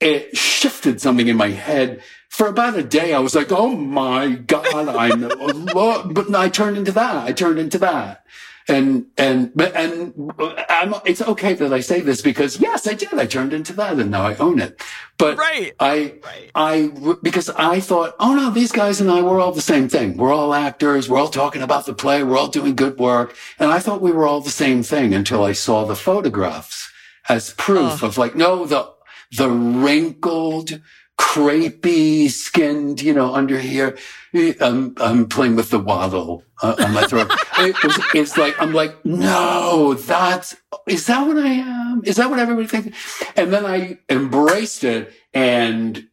it shifted something in my head for about a day. I was like, oh my God, I'm, [LAUGHS] look, but I turned into that. I turned into that. And, and, but, and I'm, it's okay that I say this because yes, I did. I turned into that and now I own it. But right I, right I, because I thought, oh no, these guys and I, we're all the same thing. We're all actors. We're all talking about the play. We're all doing good work. And I thought we were all the same thing until I saw the photographs as proof Oh. of like, no, the, the wrinkled, crepey skinned, you know, under here. I'm, I'm playing with the waddle uh, on my throat. [LAUGHS] it's, it's like, I'm like, no, that's, is that what I am? Is that what everybody thinks? And then I embraced it and,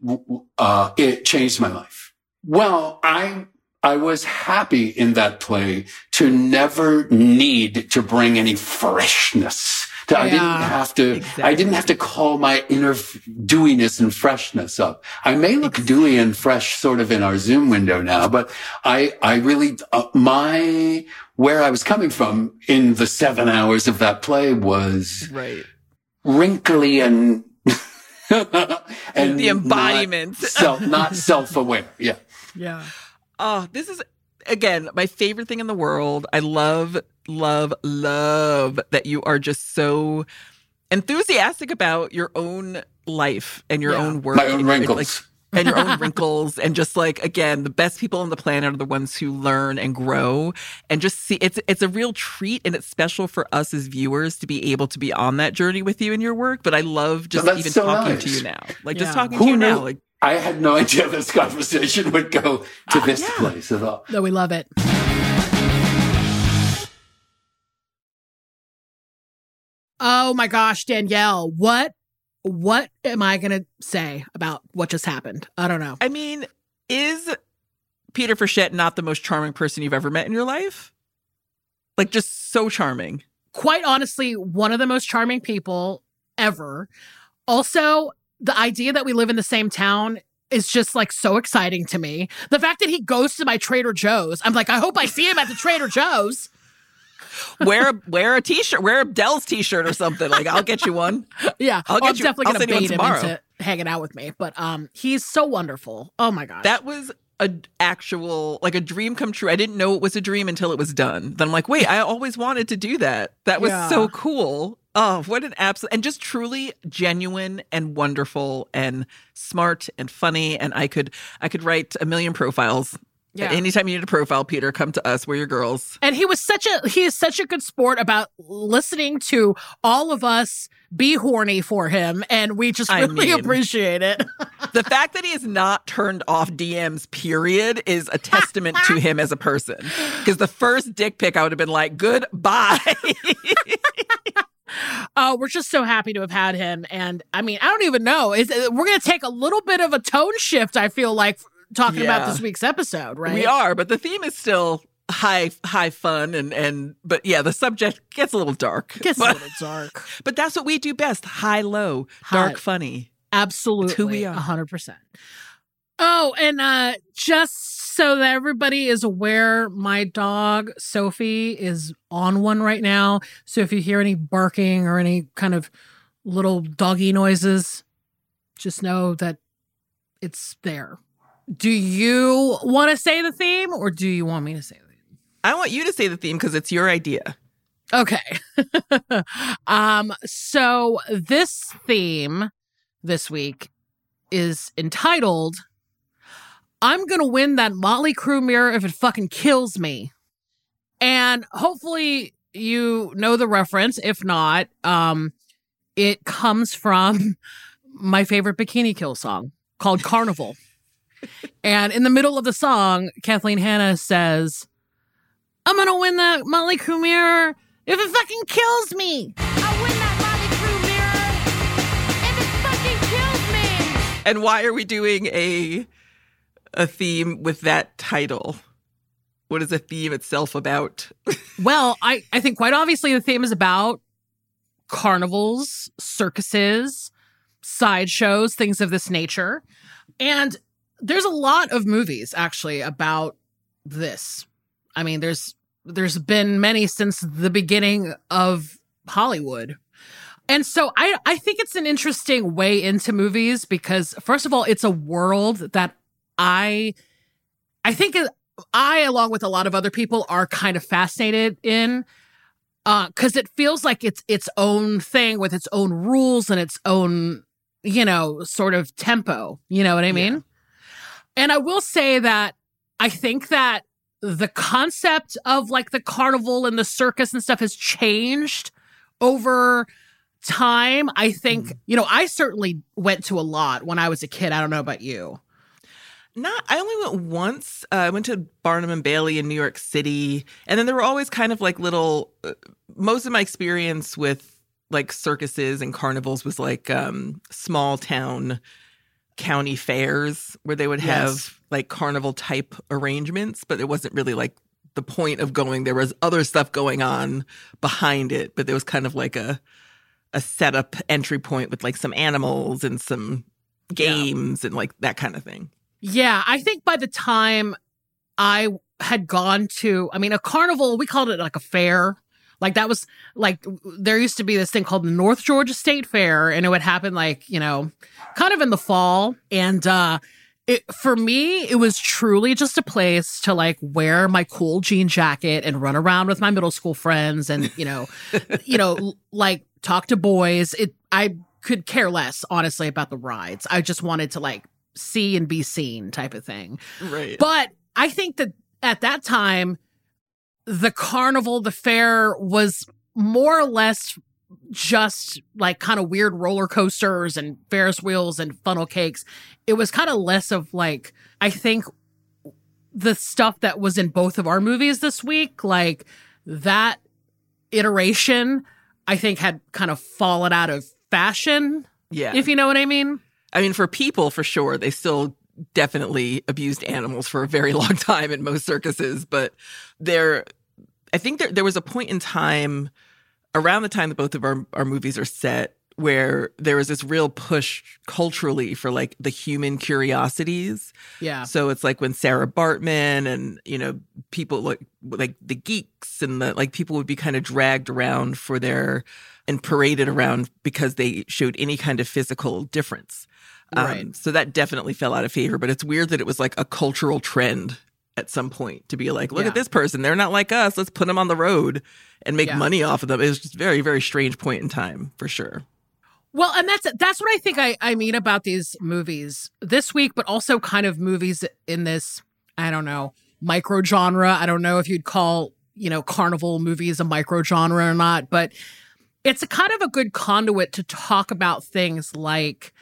uh, it changed my life. Well, I, I was happy in that play to never need to bring any freshness yeah, I didn't have to, exactly. I didn't have to call my inner dewiness and freshness up. I may look exactly. dewy and fresh sort of in our Zoom window now, but I, I really, uh, my, where I was coming from in the seven hours of that play was right. wrinkly and, [LAUGHS] and the embodiment, not, self, not self-aware. Yeah. Yeah. Oh, this is again my favorite thing in the world. I love love, love that you are just so enthusiastic about your own life and your yeah. own work. My own wrinkles. Like, and your own wrinkles and just like again the best people on the planet are the ones who learn and grow and just see it's it's a real treat and it's special for us as viewers to be able to be on that journey with you in your work but i love just even so talking nice. to you now like yeah. just talking who to you knew? now like i had no idea this conversation would go to uh, this yeah. place at all no we love it Oh my gosh, Danielle, what what am I going to say about what just happened? I don't know. I mean, is Peter Frechette not the most charming person you've ever met in your life? Like just so charming. Quite honestly, one of the most charming people ever. Also, the idea that we live in the same town is just like so exciting to me. The fact that he goes to my Trader Joe's, I'm like, I hope I see him at the Trader Joe's wear a wear a t-shirt, wear a Del's t-shirt or something. Like I'll get you one. Yeah, I'll get I'm you, definitely gonna bait him into hanging out with me. But um, he's so wonderful. Oh my gosh, that was a actual like a dream come true. I didn't know it was a dream until it was done. Then I'm like, wait, I always wanted to do that. That was yeah. so cool. Oh, what an absolute and just truly genuine and wonderful and smart and funny. And I could I could write a million profiles yeah. Anytime you need a profile, Peter, come to us. We're your girls. And he was such a he is such a good sport about listening to all of us be horny for him, and we just really I mean, appreciate it. [LAUGHS] the fact that he has not turned off DMs, period, is a testament to him as a person. Because the first dick pic, I would have been like, goodbye. Oh, [LAUGHS] we're just so happy to have had him, and I mean, I don't even know. Is we're going to take a little bit of a tone shift? I feel like talking yeah. about this week's episode, right? We are, but the theme is still high high fun and and but yeah the subject gets a little dark. Gets but, a [LAUGHS] little dark. But that's what we do best high low dark funny. Absolutely who we are. 100% oh and uh just so that everybody is aware my dog sophie is on one right now. So if you hear any barking or any kind of little doggy noises just know that it's there do you want to say the theme or do you want me to say the theme? I want you to say the theme because it's your idea. Okay. [LAUGHS] um so this theme this week is entitled I'm going to win that Motley Crue mirror if it fucking kills me. And hopefully you know the reference. If not, um it comes from [LAUGHS] my favorite Bikini Kill song called Carnival and in the middle of the song, Kathleen Hanna says, I'm gonna win the Motley Crue mirror if it fucking kills me. I win that Motley Crue mirror if it fucking kills me. And why are we doing a a theme with that title? What is a theme itself about? [LAUGHS] well, I, I think quite obviously the theme is about carnivals, circuses, sideshows, things of this nature. And there's a lot of movies actually about this. I mean, there's there's been many since the beginning of Hollywood. And so I I think it's an interesting way into movies because first of all, it's a world that I I think I along with a lot of other people are kind of fascinated in uh cuz it feels like it's its own thing with its own rules and its own you know sort of tempo, you know what I mean? And I will say that I think that the concept of like the carnival and the circus and stuff has changed over time, I think, mm. you know, I certainly went to a lot when I was a kid. I don't know about you. Not, I only went once. Uh, I went to Barnum and Bailey in New York City, and then there were always kind of like little. Uh, most of my experience with like circuses and carnivals was like um, small town county fairs where they would have yes. like carnival type arrangements, but it wasn't really like the point of going. There was other stuff going on behind it, but there was kind of like a a setup entry point with like some animals and some games yeah. and like that kind of thing. Yeah, I think by the time I had gone to, I mean, a carnival, we called it like a fair. Like that was like there used to be this thing called the North Georgia State Fair, and it would happen like you know, kind of in the fall. And uh, it for me, it was truly just a place to like wear my cool jean jacket and run around with my middle school friends, and you know, [LAUGHS] you know, like talk to boys. It I could care less honestly about the rides. I just wanted to like see and be seen type of thing. Right. But I think that at that time, the carnival, the fair was more or less just like kind of weird roller coasters and Ferris wheels and funnel cakes. It was kind of less of like, I think the stuff that was in both of our movies this week, like that iteration, I think had kind of fallen out of fashion. Yeah. If you know what I mean. I mean, for people, for sure, they still definitely abused animals for a very [LAUGHS] long time in most circuses, but there, I think there, there was a point in time around the time that both of our, our movies are set where there was this real push culturally for like the human curiosities. Yeah. So it's like when Sarah Baartman and you know people like like the geeks and the like people would be kind of dragged around for their and paraded around because they showed any kind of physical difference. Um, right. So that definitely fell out of favor. But it's weird that it was like a cultural trend at some point to be like, look yeah. at this person. They're not like us. Let's put them on the road and make yeah. money off of them. It was just very, very strange point in time for sure. Well, and that's that's what I think I, I mean about these movies this week, but also kind of movies in this, I don't know, micro genre. I don't know if you'd call, you know, carnival movies a micro genre or not, but it's a kind of a good conduit to talk about things like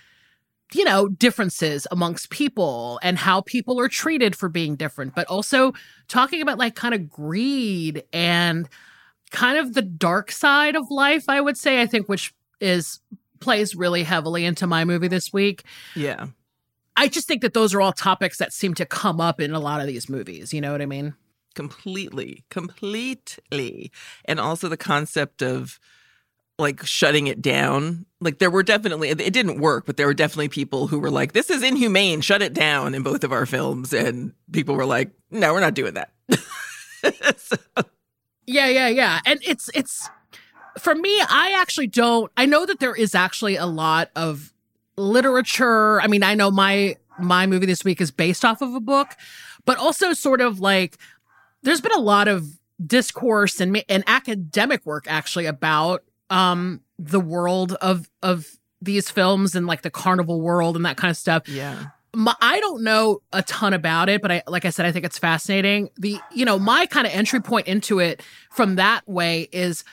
you know, differences amongst people and how people are treated for being different, but also talking about like kind of greed and kind of the dark side of life, I would say, I think, which is plays really heavily into my movie this week. Yeah. I just think that those are all topics that seem to come up in a lot of these movies. You know what I mean? Completely, completely. And also the concept of, like shutting it down. Like there were definitely it didn't work, but there were definitely people who were like, "This is inhumane. Shut it down." In both of our films, and people were like, "No, we're not doing that." [LAUGHS] so. Yeah, yeah, yeah. And it's it's for me. I actually don't. I know that there is actually a lot of literature. I mean, I know my my movie this week is based off of a book, but also sort of like there's been a lot of discourse and and academic work actually about um the world of of these films and like the carnival world and that kind of stuff. Yeah. My, I don't know a ton about it, but I like I said, I think it's fascinating. The you know my kind of entry point into it from that way is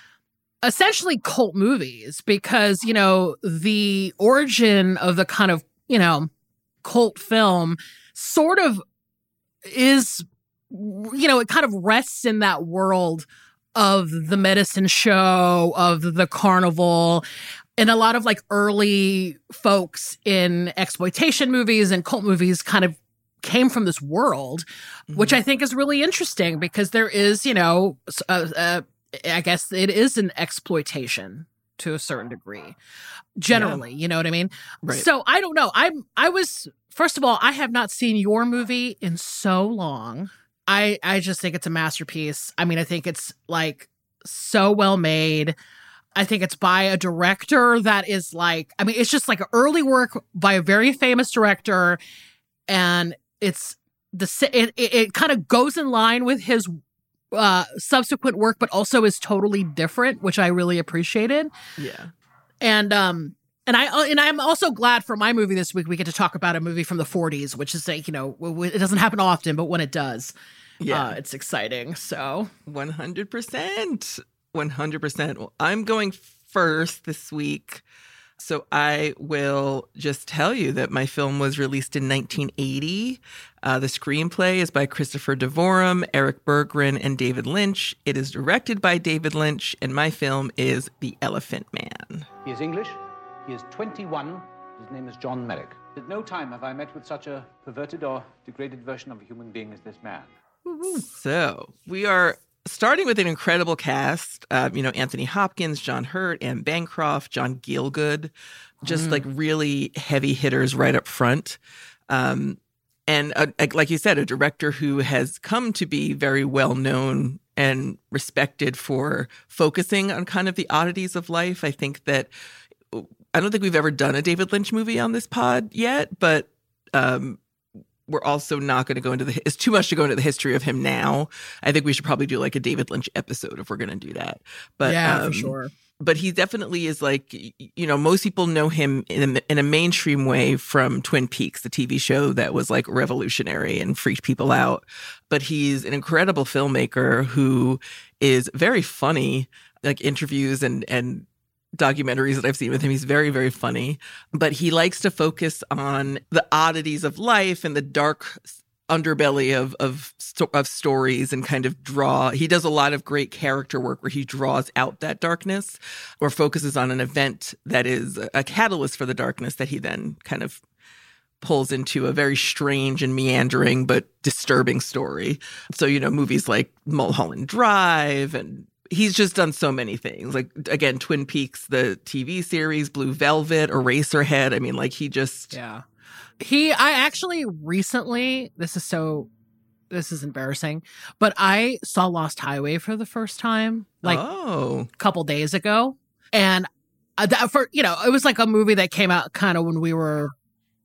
essentially cult movies because you know the origin of the kind of you know cult film sort of is you know it kind of rests in that world of the medicine show, of the carnival, and a lot of like early folks in exploitation movies and cult movies kind of came from this world, mm-hmm. which I think is really interesting because there is, you know, uh, uh, I guess it is an exploitation to a certain degree generally yeah. you know what i mean right. so i don't know i'm i was first of all i have not seen your movie in so long I I just think it's a masterpiece. I mean, I think it's like so well made. I think it's by a director that is like, I mean, it's just like early work by a very famous director, and it's the it it, it kind of goes in line with his uh subsequent work, but also is totally different, which I really appreciated. Yeah, and um and I uh, and I'm also glad for my movie this week we get to talk about a movie from the 40s, which is like you know it doesn't happen often, but when it does, yeah, uh, it's exciting. So 100, percent 100. percent I'm going first this week. So I will just tell you that my film was released in 1980. Uh, the screenplay is by Christopher De Vore, Eric Bergren, and David Lynch. It is directed by David Lynch, and my film is The Elephant Man. He is English. He is 21. His name is John Merrick. At no time have I met with such a perverted or degraded version of a human being as this man. So we are starting with an incredible cast. Uh, you know, Anthony Hopkins, John Hurt, Anne Bancroft, John Gielgud, just mm. like really heavy hitters right up front. Um, and uh, like you said, a director who has come to be very well known and respected for focusing on kind of the oddities of life. I think that I don't think we've ever done a David Lynch movie on this pod yet, but um, we're also not going to go into the it's too much to go into the history of him now. I think we should probably do like a David Lynch episode if we're going to do that. But yeah, um, for sure. But he definitely is like you know most people know him in a, in a mainstream way from Twin Peaks, the TV show that was like revolutionary and freaked people out. But he's an incredible filmmaker who is very funny, like interviews and and documentaries that I've seen with him. He's very, very funny, but he likes to focus on the oddities of life and the dark underbelly of of of stories and kind of draw he does a lot of great character work where he draws out that darkness or focuses on an event that is a catalyst for the darkness that he then kind of pulls into a very strange and meandering but disturbing story so you know movies like mulholland drive and he's just done so many things. Like again, Twin Peaks, the TV series, Blue Velvet, Eraserhead. I mean, like he just yeah. He, I actually recently. This is so. This is embarrassing, but I saw Lost Highway for the first time like oh. a couple days ago, and uh, that for you know it was like a movie that came out kind of when we were,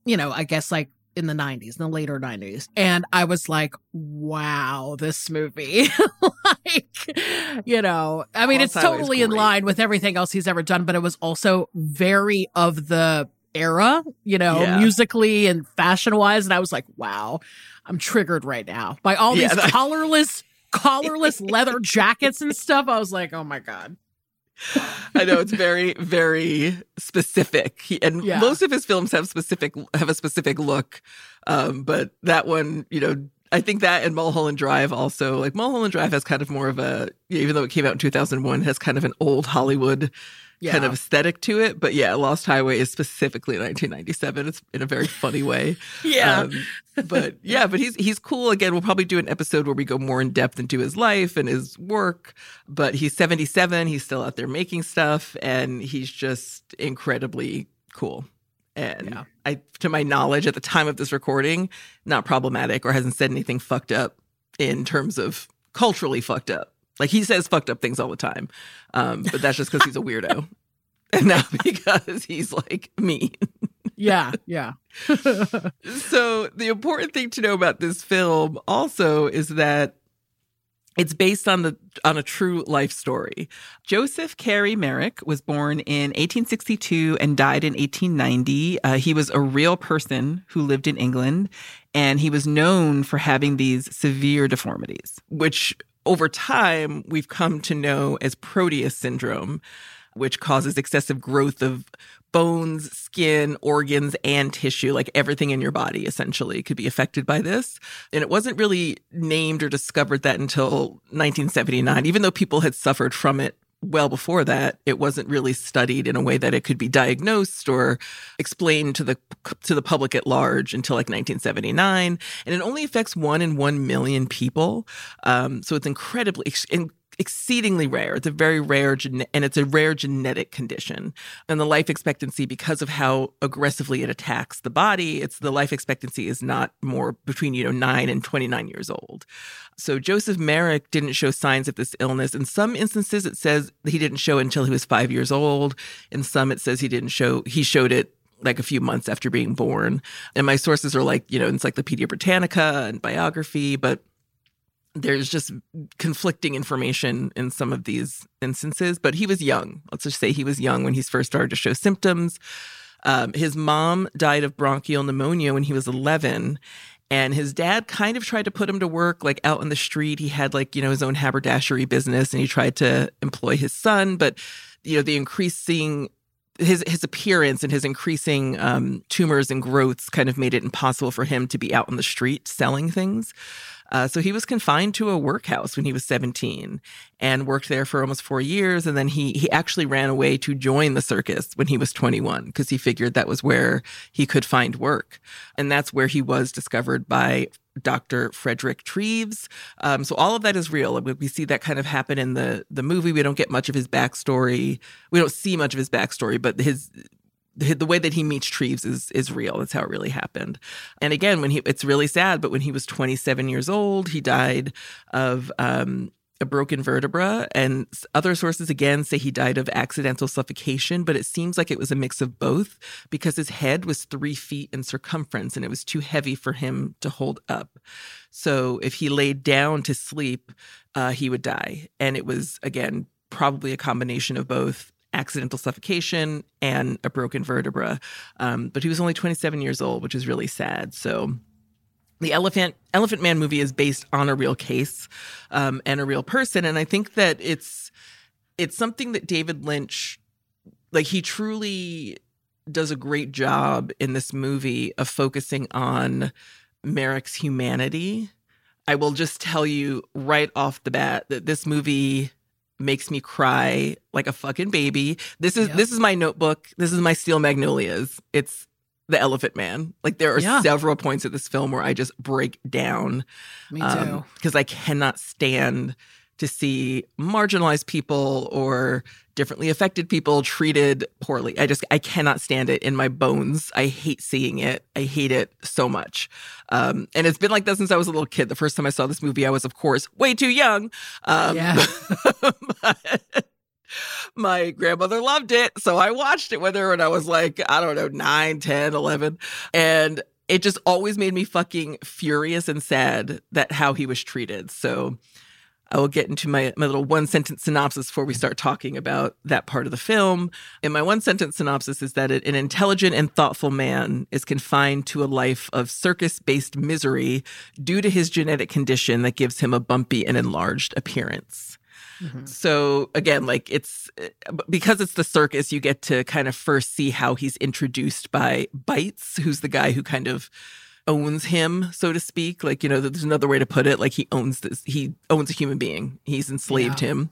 you know, I guess like in the 90s, in the later 90s. And I was like, wow, this movie. [LAUGHS] like, you know, I mean, it's totally in line with everything else he's ever done, but it was also very of the era, you know, yeah. musically and fashion wise. And I was like, wow, I'm triggered right now by all these that- collarless, collarless [LAUGHS] leather jackets and stuff. I was like, oh my God. [LAUGHS] I know it's very, very specific. He, and yeah. most of his films have specific have a specific look. Um, but that one, you know, I think that and Mulholland Drive also like Mulholland Drive has kind of more of a even though it came out in 2001 has kind of an old Hollywood yeah. kind of aesthetic to it. But yeah, Lost Highway is specifically 1997. It's in a very funny way. [LAUGHS] yeah. Um, but yeah, but he's he's cool. Again, we'll probably do an episode where we go more in depth into his life and his work. But he's 77. He's still out there making stuff, and he's just incredibly cool. And yeah. I, to my knowledge, at the time of this recording, not problematic or hasn't said anything fucked up in terms of culturally fucked up. Like he says fucked up things all the time, um, but that's just because he's a weirdo, [LAUGHS] and not because he's like me. yeah, yeah. [LAUGHS] so the important thing to know about this film also is that it's based on the on a true life story. Joseph Carey Merrick was born in 1862 and died in 1890. Uh, he was a real person who lived in England, and he was known for having these severe deformities, which over time we've come to know as Proteus syndrome, which causes excessive growth of bones, skin, organs, and tissue, like everything in your body essentially could be affected by this. And it wasn't really named or discovered that until 1979, even though people had suffered from it well before that it wasn't really studied in a way that it could be diagnosed or explained to the to the public at large until like 1979 and it only affects one in one million people. Um, so it's incredibly exceedingly rare. It's a very rare, gene- and it's a rare genetic condition. And the life expectancy, because of how aggressively it attacks the body, it's the life expectancy is not more between you know nine and twenty nine years old. So Joseph Merrick didn't show signs of this illness. In some instances, it says he didn't show until he was five years old. In some, it says he didn't show he showed it like a few months after being born. And my sources are like, you know, Encyclopedia Britannica and biography, but there's just conflicting information in some of these instances, but he was young. Let's just say he was young when he first started to show symptoms. Um, his mom died of bronchial pneumonia when he was 11. And his dad kind of tried to put him to work, like out in the street. He had, like, you know, his own haberdashery business and he tried to employ his son, but you know, the increasing his his appearance and his increasing um, tumors and growths kind of made it impossible for him to be out on the street selling things. Uh, so he was confined to a workhouse when he was 17 and worked there for almost four years. And then he he actually ran away to join the circus when he was 21 because he figured that was where he could find work. And that's where he was discovered by Dr. Frederick Treves. Um, so all of that is real. We see that kind of happen in the the movie. We don't get much of his backstory. We don't see much of his backstory, but his the way that he meets Treves is is real. That's how it really happened. And again, when he it's really sad, but when he was 27 years old, he died of um, a broken vertebra. And other sources again say he died of accidental suffocation, but it seems like it was a mix of both because his head was three feet in circumference and it was too heavy for him to hold up. So if he laid down to sleep, uh, he would die. And it was again probably a combination of both accidental suffocation and a broken vertebra. Um, but he was only 27 years old, which is really sad. So the Elephant Elephant Man movie is based on a real case um, and a real person, and I think that it's it's something that David Lynch, like he truly does a great job in this movie of focusing on Merrick's humanity. I will just tell you right off the bat that this movie makes me cry like a fucking baby. This is yep. this is my notebook. This is my Steel Magnolias. It's the Elephant Man. Like there are yeah. several points of this film where I just break down. Me too. Because um, I cannot stand to see marginalized people or differently affected people treated poorly. I just I cannot stand it in my bones. I hate seeing it. I hate it so much. Um, and it's been like that since I was a little kid. The first time I saw this movie, I was of course way too young. Um, yeah. [LAUGHS] my grandmother loved it. So I watched it with her when I was like, I don't know, 9, 10, 11. And it just always made me fucking furious and sad that how he was treated. So I will get into my, my little one sentence synopsis before we start talking about that part of the film. And my one sentence synopsis is that an intelligent and thoughtful man is confined to a life of circus based misery due to his genetic condition that gives him a bumpy and enlarged appearance. Mm-hmm. So again, like it's because it's the circus, you get to kind of first see how he's introduced by Bytes, who's the guy who kind of owns him, so to speak. Like, you know, there's another way to put it. Like he owns this, he owns a human being. He's enslaved yeah. him.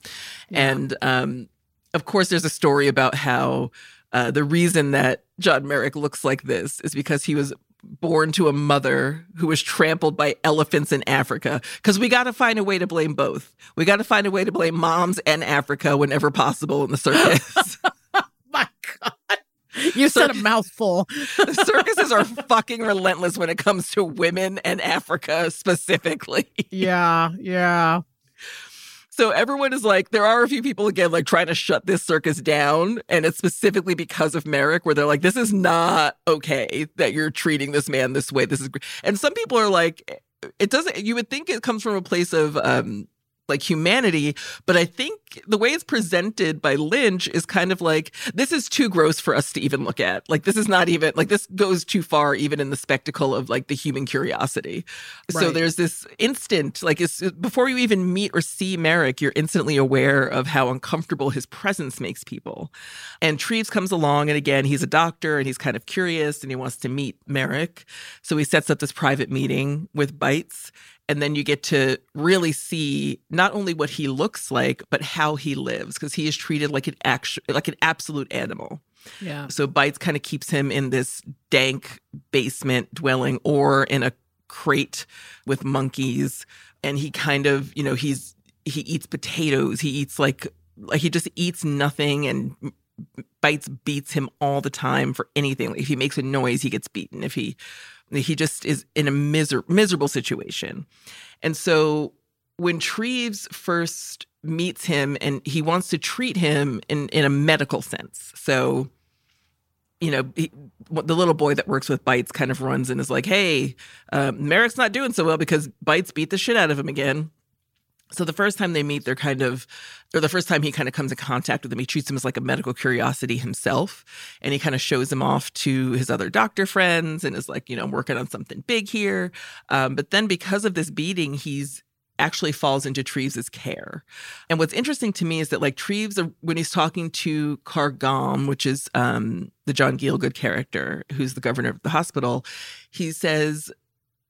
Yeah. And um, of course, there's a story about how uh, the reason that John Merrick looks like this is because he was born to a mother who was trampled by elephants in Africa. Because we got to find a way to blame both. We got to find a way to blame moms and Africa whenever possible in the [LAUGHS] circus. You said a mouthful. The [LAUGHS] circuses are fucking relentless when it comes to women and Africa specifically. Yeah, yeah. So everyone is like, there are a few people again, like trying to shut this circus down. And it's specifically because of Merrick, where they're like, this is not okay that you're treating this man this way. This is, and some people are like, it doesn't, you would think it comes from a place of, um, like humanity. But I think the way it's presented by Lynch is kind of like this is too gross for us to even look at. Like this is not even like this goes too far even in the spectacle of like the human curiosity. Right. So there's this instant like it's before you even meet or see Merrick, you're instantly aware of how uncomfortable his presence makes people. And Treves comes along and again he's a doctor and he's kind of curious and he wants to meet Merrick. So he sets up this private meeting with Bytes and then you get to really see not only what he looks like but how he lives because he is treated like an actual like an absolute animal. Yeah. So Bytes kind of keeps him in this dank basement dwelling or in a crate with monkeys and he kind of you know he's he eats potatoes. He eats like like he just eats nothing and Bytes beats him all the time for anything. If he makes a noise he gets beaten. If he he just is in a miser- miserable situation. And so when Treves first meets him and he wants to treat him in, in a medical sense. So, you know, he, the little boy that works with Bytes kind of runs and is like, hey, uh, Merrick's not doing so well because Bytes beat the shit out of him again. So the first time they meet, they're kind of, or the first time he kind of comes in contact with him, he treats him as like a medical curiosity himself. And he kind of shows him off to his other doctor friends and is like, you know, I'm working on something big here. Um, but then because of this beating, he's actually falls into Treves's care. And what's interesting to me is that like Treves, uh, when he's talking to Carr Gomm, which is um, the John Gielgud character, who's the governor of the hospital, he says,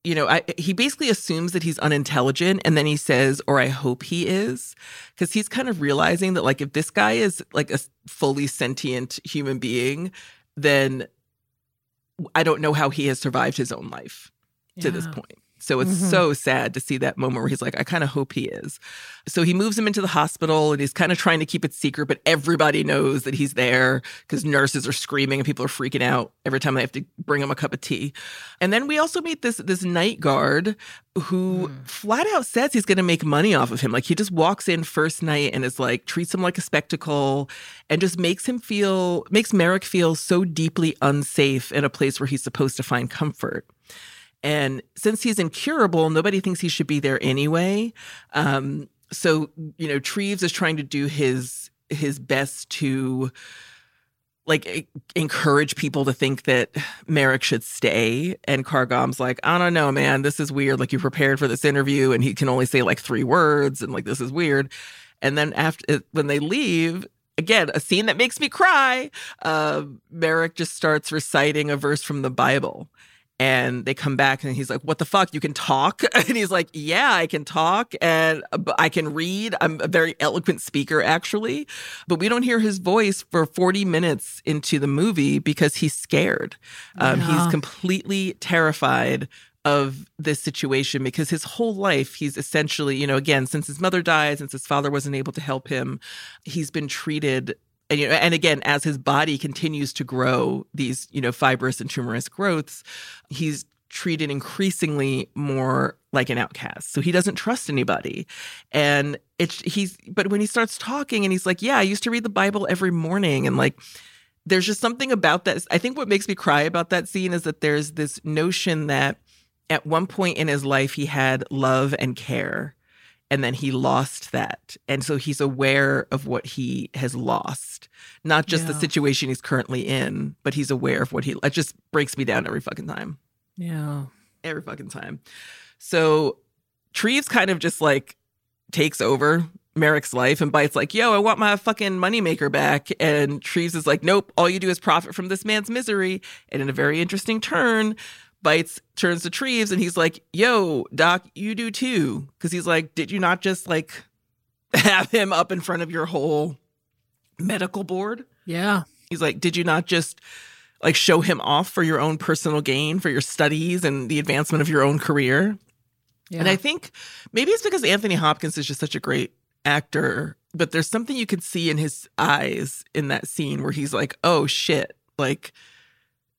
you know, I, he basically assumes that he's unintelligent, and then he says, "Or I hope he is," because he's kind of realizing that, like, if this guy is like a fully sentient human being, then I don't know how he has survived his own life to this point. So it's Mhm. so sad to see that moment where he's like, I kind of hope he is. So he moves him into the hospital and he's kind of trying to keep it secret, but everybody knows that he's there because nurses are screaming and people are freaking out every time they have to bring him a cup of tea. And then we also meet this this night guard who flat out says he's going to make money off of him. Like he just walks in first night and is like treats him like a spectacle and just makes him feel makes Merrick feel so deeply unsafe in a place where he's supposed to find comfort. And since he's incurable, nobody thinks he should be there anyway. Um, so you know, Treves is trying to do his his best to like encourage people to think that Merrick should stay. And Carr Gomm's like, I don't know, man, this is weird. Like you prepared for this interview, and he can only say like three words, and like this is weird. And then after when they leave. Again, a scene that makes me cry. Uh, Merrick just starts reciting a verse from the Bible and they come back and he's like what the fuck? You can talk? [LAUGHS] And he's like yeah i can talk and i can read. I'm a very eloquent speaker actually but we don't hear his voice for 40 minutes into the movie because he's scared. Um, Yeah. he's completely terrified of this situation because his whole life he's essentially you know again since his mother died since his father wasn't able to help him he's been treated and you know and again as his body continues to grow these you know fibrous and tumorous growths he's treated increasingly more like an outcast. So he doesn't trust anybody. And it's he's but when he starts talking and he's like yeah i used to read the bible every morning and like there's just something about that. I think what makes me cry about that scene is that there's this notion that at one point in his life he had love and care and then he lost that and so he's aware of what he has lost not just the situation he's currently in but he's aware of what he it just breaks me down every fucking time Yeah. every fucking time so treves kind of just like takes over Merrick's life and Bite's like, yo, I want my fucking moneymaker back. And Treves is like, nope, all you do is profit from this man's misery. And in a very interesting turn, Bytes turns to Treves and he's like, yo, Doc, you do too. Cause he's like, did you not just like [LAUGHS] have him up in front of your whole medical board? Yeah. He's like, did you not just like show him off for your own personal gain, for your studies and the advancement of your own career? Yeah. And I think maybe it's because Anthony Hopkins is just such a great actor, but there's something you can see in his eyes in that scene where he's like, oh shit, like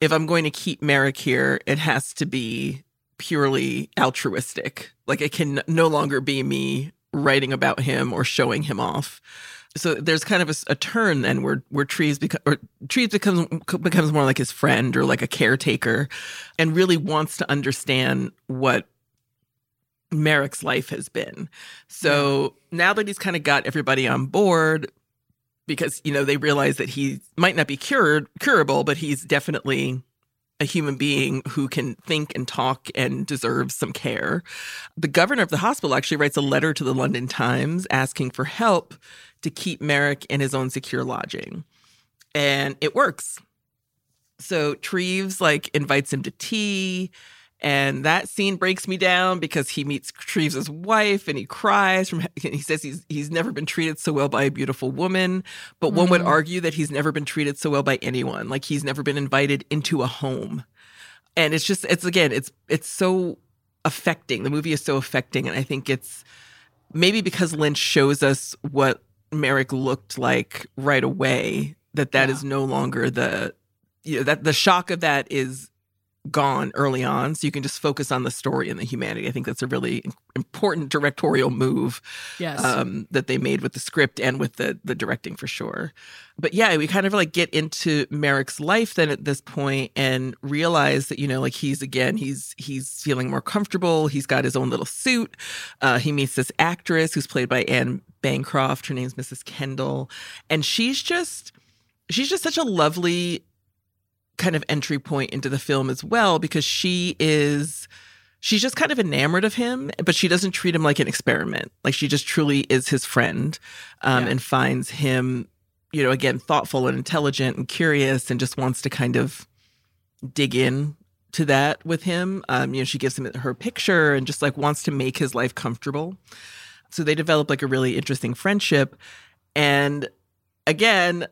if I'm going to keep Merrick here, it has to be purely altruistic. Like it can no longer be me writing about him or showing him off. So there's kind of a turn then where where Treves become or Treves becomes becomes more like his friend or like a caretaker, and really wants to understand what Merrick's life has been. So now that he's kind of got everybody on board, because you know they realize that he might not be cured curable, but he's definitely a human being who can think and talk and deserves some care. The governor of the hospital actually writes a letter to the London Times asking for help to keep Merrick in his own secure lodging. And it works. So Treves like invites him to tea. And that scene breaks me down because he meets Treves' wife and he cries from [LAUGHS] he says he's he's never been treated so well by a beautiful woman. But one would Mhm. argue that he's never been treated so well by anyone. Like he's never been invited into a home. And it's just it's again, it's it's so affecting. The movie is so affecting. And I think it's maybe because Lynch shows us what Merrick looked like right away, that that Yeah. is no longer the you know that the shock of that is gone early on so you can just focus on the story and the humanity. I think that's a really important directorial move yes. um, that they made with the script and with the the directing for sure. But yeah we kind of like get into merrick's life then at this point and realize that you know like he's again he's he's feeling more comfortable. He's got his own little suit. Uh, he meets this actress who's played by anne bancroft. Her name's mrs kendall. And she's just she's just such a lovely kind of entry point into the film as well because she is she's just kind of enamored of him, but she doesn't treat him like an experiment. Like she just truly is his friend um, Yeah. and finds him, you know, again, thoughtful and intelligent and curious and just wants to kind of dig in to that with him. Um, you know, she gives him her picture and just like wants to make his life comfortable. So they develop like a really interesting friendship. And again,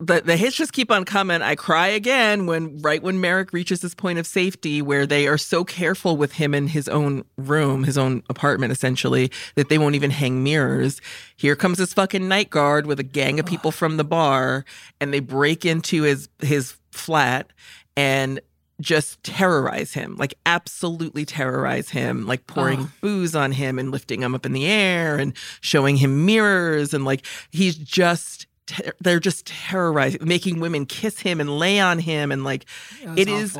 the the hits just keep on coming. I cry again when right when Merrick reaches this point of safety where they are so careful with him in his own room, his own apartment essentially, that they won't even hang mirrors. Here comes this fucking night guard with a gang of people from the bar and they break into his his flat and just terrorize him, like absolutely terrorize him, like pouring booze on him and lifting him up in the air and showing him mirrors and like he's just ter- they're just terrorizing, making women kiss him and lay on him and like It is-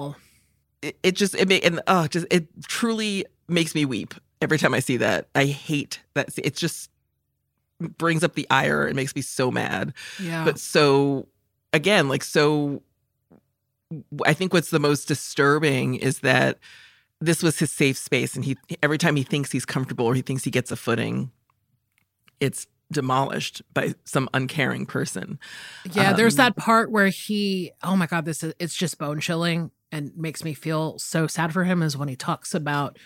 it, it just it make and oh just it truly makes me weep every time I see that. I hate that. It just brings up the ire. It makes me so mad Yeah. but so again like so i think what's the most disturbing is that this was his safe space and he every time he thinks he's comfortable or he thinks he gets a footing it's demolished by some uncaring person Yeah, there's Um, that part where he, oh my God, this is, it's just bone chilling and makes me feel so sad for him is when he talks about,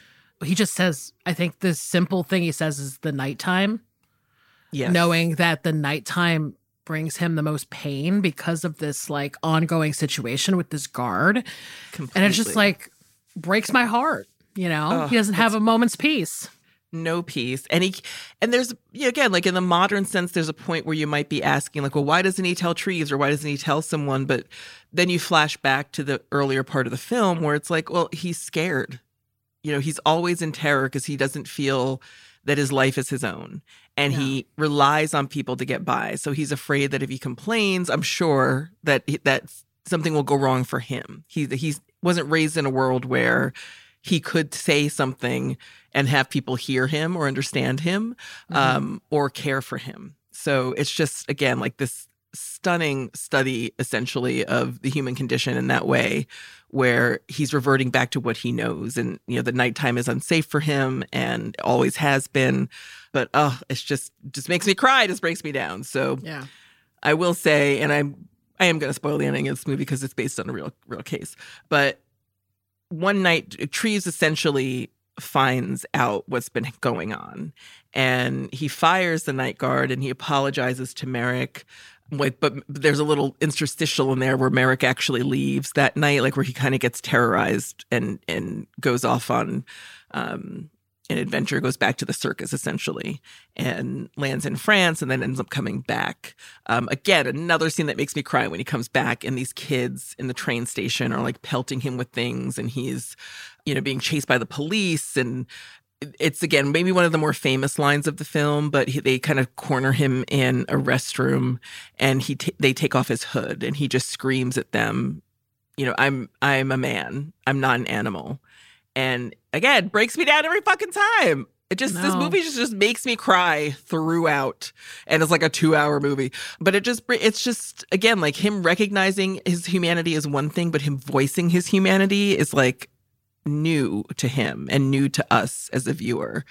he just says, I think the simple thing he says is the nighttime, yes knowing that the nighttime brings him the most pain because of this like ongoing situation with this guard. And it's just like breaks my heart, you know? Ugh, he doesn't have a moment's peace. No peace. And he and there's yeah, again like in the modern sense there's a point where you might be asking like well why doesn't he tell treves or why doesn't he tell someone? But then you flash back to the earlier part of the film where it's like well he's scared. You know he's always in terror because he doesn't feel that his life is his own. And he relies on people to get by. So he's afraid that if he complains i'm sure that that something will go wrong for him. He he wasn't raised in a world where he could say something and have people hear him or understand him um, or care for him. So it's just, again, like this stunning study essentially of the human condition in that way, where he's reverting back to what he knows. And, you know, the nighttime is unsafe for him and always has been. But, oh, it's just, just makes me cry, just breaks me down. So Yeah. I will say, and I'm I am going to spoil the ending of this movie because it's based on a real real case. But one night, Treves essentially finds out what's been going on, and he fires the night guard and he apologizes to Merrick. But there's a little interstitial in there where Merrick actually leaves that night, like where he kind of gets terrorized and and goes off on um, an adventure, goes back to the circus essentially, and lands in France, and then ends up coming back. Um, again, another scene that makes me cry when he comes back, and these kids in the train station are like pelting him with things, and he's, you know, being chased by the police, and it's again maybe one of the more famous lines of the film, but he, they kind of corner him in a restroom, and he t- they take off his hood, and he just screams at them, you know, I'm I'm a man, I'm not an animal, and again breaks me down every fucking time. It just this movie just, just makes me cry throughout, and it's like a two hour movie. But it just it's just again like him recognizing his humanity is one thing, but him voicing his humanity is like new to him and new to us as a viewer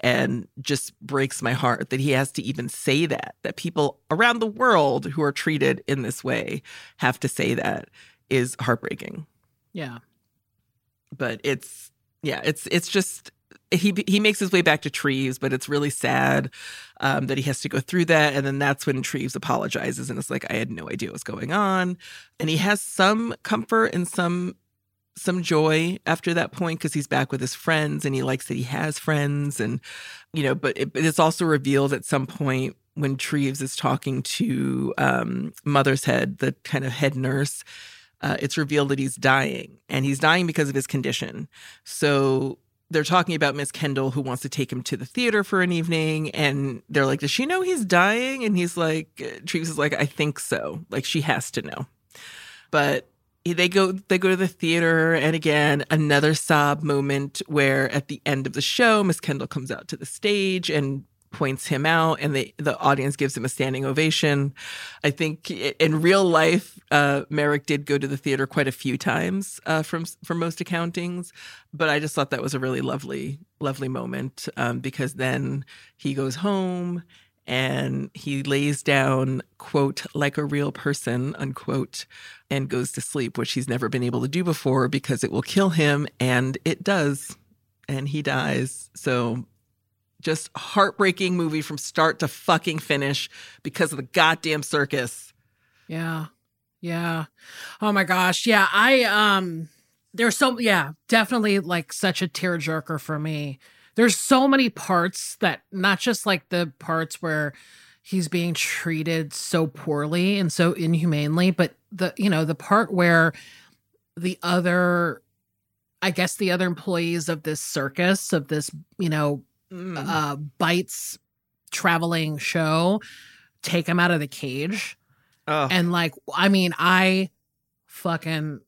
and just breaks my heart that he has to even say that that people around the world who are treated in this way have to say that is heartbreaking Yeah. But it's yeah it's it's just he he makes his way back to Treves, but it's really sad um, that he has to go through that. And then that's when Treves apologizes and it's like I had no idea what was going on. And he has some comfort and some some joy after that point because he's back with his friends and he likes that he has friends and you know. But, it, but it's also revealed at some point when Treves is talking to um, Mothershead, the kind of head nurse. Uh, it's revealed that he's dying and he's dying because of his condition. So they're talking about Miss Kendall who wants to take him to the theater for an evening. And they're like, Does she know he's dying? And he's like, Treves is like, I think so. Like, she has to know. But they go they go to the theater and again another sob moment where at the end of the show miss kendall comes out to the stage and points him out and the the audience gives him a standing ovation. I think in real life, uh, Merrick did go to the theater quite a few times uh, from from most accountings, but I just thought that was a really lovely lovely moment um, because then he goes home and he lays down quote like a real person unquote and goes to sleep which he's never been able to do before because it will kill him and it does and he dies so just heartbreaking movie from start to fucking finish because of the goddamn circus. Yeah. Yeah. Oh my gosh. Yeah i um there's so yeah definitely like such a tearjerker for me. There's so many parts that not just like the parts where he's being treated so poorly and so inhumanely, but the you know, the part where the other I guess the other employees of this circus, of this, you know, mm. uh Bytes traveling show take him out of the cage. Oh. And like I mean, I fucking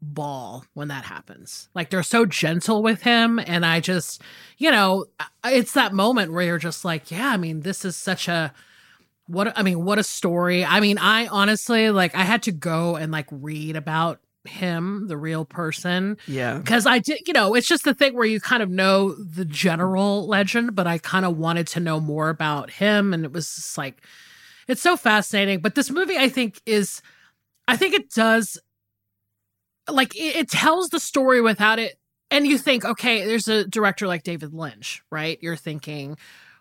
bawl when that happens. Like they're so gentle with him. And I just, you know, it's that moment where you're just like, yeah, I mean, this is such a, what, I mean, what a story. I mean, I honestly, like, I had to go and like read about him, the real person. Yeah. Because I did, you know, it's just the thing where you kind of know the general legend, but I kind of wanted to know more about him. And it was just like, it's so fascinating. But this movie, I think, is, I think it does like it, it tells the story without it and you think okay there's a director like david lynch right you're thinking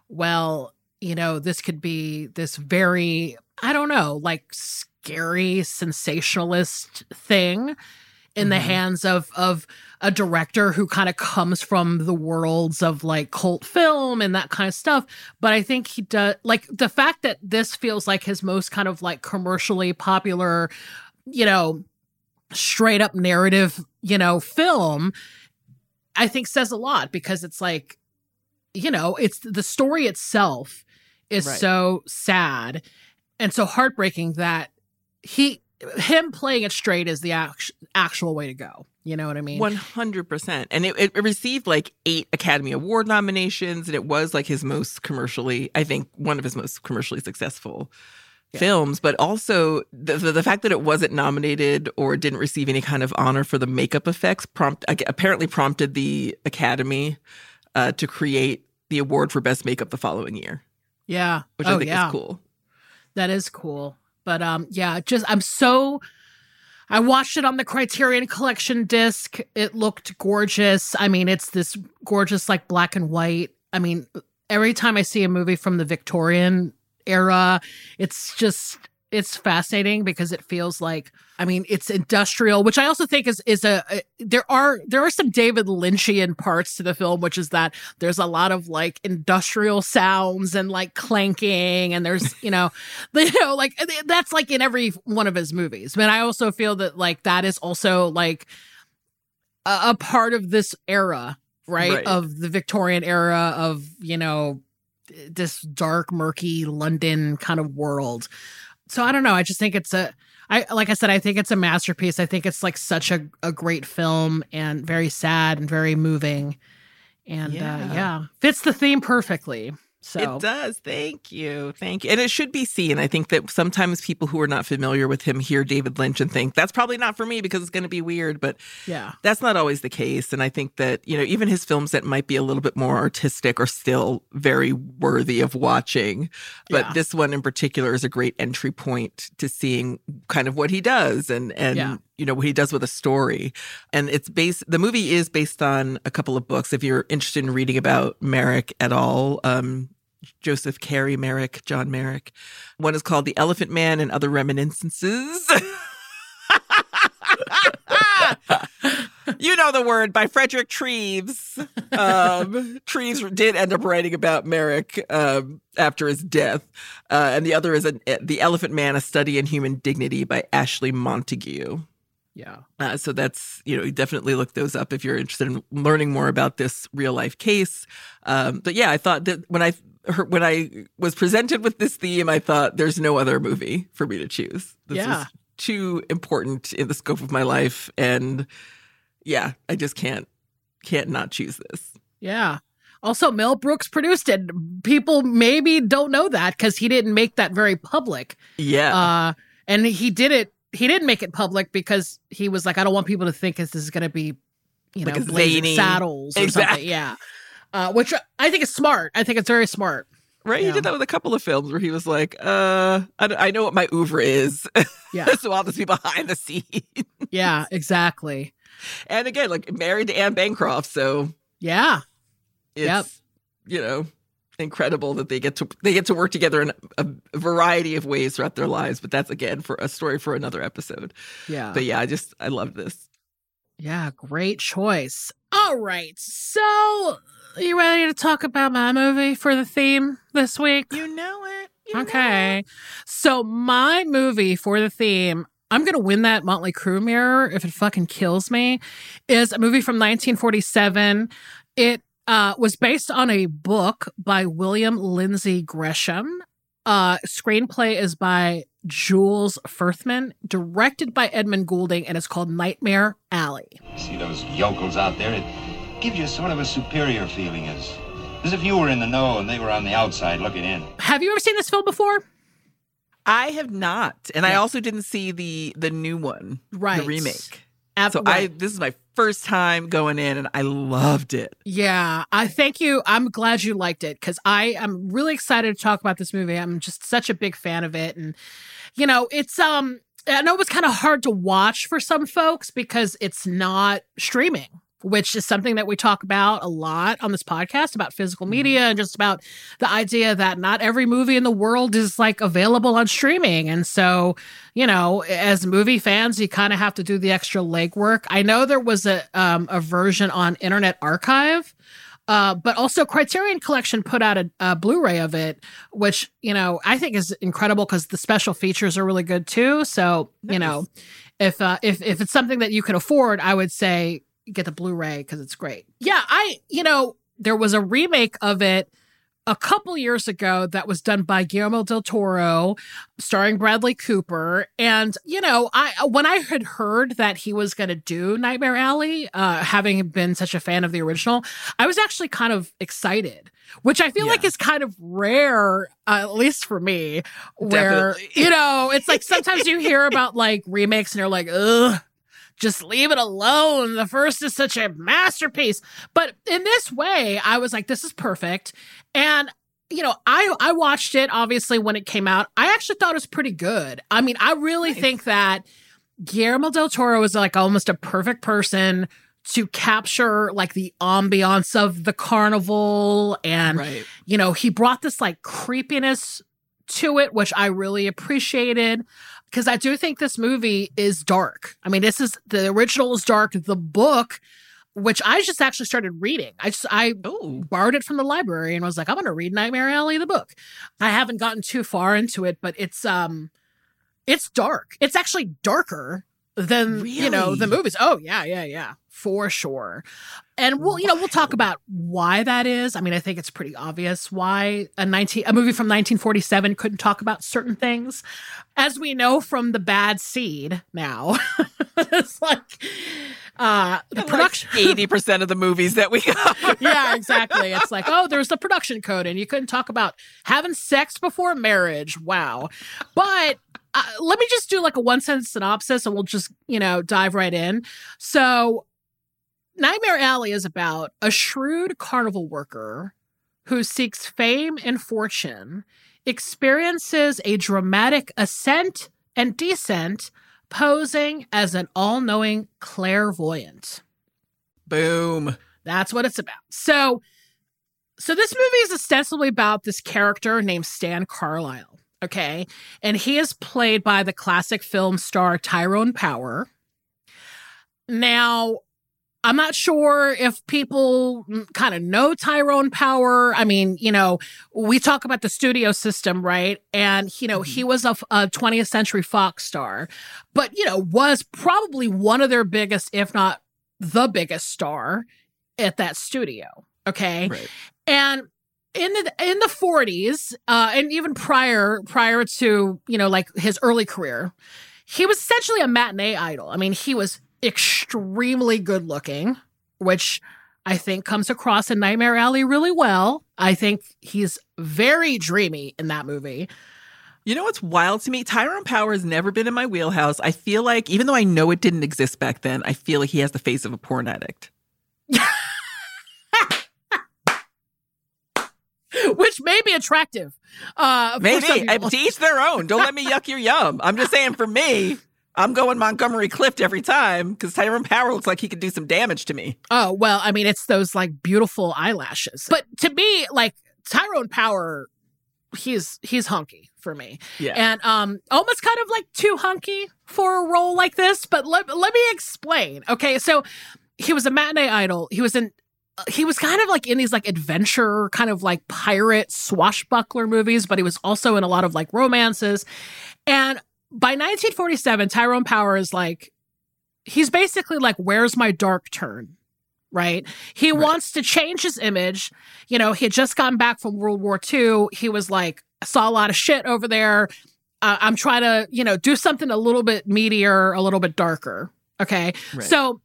well you know this could be this very i don't know like scary sensationalist thing in mm-hmm. the hands of of a director who kind of comes from the worlds of like cult film and that kind of stuff but i think he does like the fact that this feels like his most kind of like commercially popular you know straight up narrative, you know, film, I think says a lot because it's like, you know, it's the story itself is right. so sad and so heartbreaking that he him playing it straight is the act- actual way to go. You know what I mean? 100%. And it, it, received like eight Academy Award nominations, and it was like his most commercially, I think, one of his most commercially successful yeah. films, but also the, the, the fact that it wasn't nominated or didn't receive any kind of honor for the makeup effects prompt apparently prompted the Academy uh, to create the award for best makeup the following year. Yeah, which oh, I think yeah. is cool. That is cool, but um, yeah, just I'm so. I watched it on the Criterion Collection disc. It looked gorgeous. I mean, it's this gorgeous, like black and white. I mean, every time I see a movie from the Victorian era. It's just it's fascinating because it feels like I mean it's industrial, which I also think is is a, a, there are there are some David Lynchian parts to the film, which is that there's a lot of like industrial sounds and like clanking, and there's you know [LAUGHS] [LAUGHS] you know like that's like in every one of his movies. But I also feel that like that is also like a, a part of this era, right? right? Of the Victorian era of you know this dark, murky London kind of world. So I don't know. I just think it's a I like I said, I think it's a masterpiece. I think it's like such a, a great film and very sad and very moving. And uh, yeah. Uh, yeah, fits the theme perfectly. So it does. Thank you. Thank you. And it should be seen. I think that sometimes people who are not familiar with him hear David Lynch and think that's probably not for me because it's going to be weird. But yeah, that's not always the case. And I think that, you know, even his films that might be a little bit more artistic are still very worthy of watching. But yeah. this one in particular is a great entry point to seeing kind of what he does and, and, yeah you know what he does with a story and it's based the movie is based on a couple of books if you're interested in reading about merrick at all um, joseph carey merrick john merrick one is called the elephant man and other reminiscences you know the word by Frederick Treves. Um, Treves did end up writing about Merrick um, after his death, uh, and the other is a, the Elephant Man: A Study in Human Dignity by Ashley Montagu. Yeah. Uh, so that's, you know, definitely look those up if you're interested in learning more about this real life case. Um, but yeah, I thought that when I when I was presented with this theme, I thought there's no other movie for me to choose. This yeah. was too important in the scope of my life. And yeah, I just can't, can't not choose this. Yeah. Also, Mel Brooks produced it. People maybe don't know that because he didn't make that very public. Yeah. Uh, and he did it. He didn't make it public because he was like, I don't want people to think this is going to be, you know, a blazing zany- saddles or Exactly. something. Yeah. Uh, which I think is smart. I think it's very smart. right. He did that with a couple of films where he was like, uh, I, I know what my oeuvre is. Yeah. [LAUGHS] so I'll just be behind the scenes. [LAUGHS] Yeah, exactly. and again, like married to Anne Bancroft. So Yeah. it's, Yep. you know, incredible that they get to they get to work together in a variety of ways throughout their lives. But that's again for a story for another episode. Yeah. But yeah, I just I love this. Yeah, great choice. All right. So, you ready to talk about my movie for the theme this week? You know it. Okay. So, my movie for the theme, I'm going to win that Motley Crue mirror if it fucking kills me, is a movie from 1947. It uh, was based on a book by William Lindsay Gresham. Uh, screenplay is by Jules Furthman, directed by Edmund Goulding, and it's called Nightmare Alley. See those yokels out there? It gives you sort of a superior feeling, as, as if you were in the know and they were on the outside looking in. Have you ever seen this film before? I have not, and I also didn't see the the new one, Right. the remake. Ab- So I this is my first time going in, and I loved it. Yeah, I thank you. I'm glad you liked it because I am really excited to talk about this movie. I'm just such a big fan of it, and you know, it's um, I know it was kind of hard to watch for some folks because it's not streaming, which is something that we talk about a lot on this podcast about physical media and just about the idea that not every movie in the world is like available on streaming, and so you know, as movie fans, you kind of have to do the extra legwork. I know there was a um, a version on Internet Archive, uh, but also Criterion Collection put out a, a Blu-ray of it, which you know I think is incredible because the special features are really good too. So you know, if uh, if if it's something that you can afford, I would say get the Blu-ray because it's great. Yeah, I you know there was a remake of it a couple years ago that was done by Guillermo del Toro, starring Bradley Cooper. And you know, I when I had heard that he was going to do Nightmare Alley, uh, having been such a fan of the original, I was actually kind of excited. Which I feel Yeah. like is kind of rare, uh, at least for me, where Definitely. you know it's like sometimes you hear about like remakes and you're like, ugh, just leave it alone. The first is such a masterpiece. But in this way, I was like, this is perfect. And you know, I I watched it obviously when it came out. I actually thought it was pretty good. I mean, I really think that Guillermo del Toro is like almost a perfect person to capture like the ambiance of the carnival and Right. you know, he brought this like creepiness to it, which I really appreciated because I do think this movie is dark. I mean, this is the original is dark. The book, which I just actually started reading, I just I Oh, borrowed it from the library and was like, I'm going to read Nightmare Alley, the book. I haven't gotten too far into it, but it's um, it's dark. It's actually darker than you know the movies. Oh yeah, yeah, yeah, for sure. And we'll you know we'll talk about why that is. I mean, I think it's pretty obvious why a nineteen a movie from 1947 couldn't talk about certain things, as we know from the Bad Seed. Now, [LAUGHS] it's like uh the production eighty percent of the movies that we got. yeah, exactly. It's like, oh, there's the production code, and you couldn't talk about having sex before marriage. Wow. But uh, let me just do like a one sentence synopsis and we'll just, you know, dive right in. So, Nightmare Alley is about a shrewd carnival worker who seeks fame and fortune, experiences a dramatic ascent and descent, posing as an all knowing clairvoyant. Boom. That's what it's about. So, so this movie is ostensibly about this character named Stan Carlisle. Okay, and he is played by the classic film star Tyrone Power. Now, I'm not sure if people kind of know Tyrone Power. I mean, you know, we talk about the studio system, right? And, you know, he mm-hmm. was a, a 20th Century Fox star, but, you know, was probably one of their biggest, if not the biggest star at that studio. Okay. Right. And in the in the 40s, uh, and even prior prior to, you know, like his early career, he was essentially a matinee idol. I mean, he was extremely good looking, which I think comes across in Nightmare Alley really well. I think he's very dreamy in that movie. You know what's wild to me? Tyrone Power has never been in my wheelhouse. I feel like, even though I know it didn't exist back then, I feel like he has the face of a porn addict. Which may be attractive. Uh, Maybe. I, to each their own. Don't let me yuck your yum. I'm just saying, for me, I'm going Montgomery Clift every time because Tyrone Power looks like he could do some damage to me. Oh, well, I mean, it's those like beautiful eyelashes. But to me, like Tyrone Power, he's he's hunky for me. Yeah. And um almost kind of like too hunky for a role like this, but let, let me explain. Okay, so he was a matinee idol. He was in he was kind of like in these like adventure kind of like pirate swashbuckler movies, but he was also in a lot of like romances. And by 1947, Tyrone Power is like he's basically like where's my dark turn? Right? He right. wants to change his image. You know, he had just gotten back from World War II. He was like saw a lot of shit over there. Uh, I'm trying to, you know, do something a little bit meatier, a little bit darker. Okay. Right. So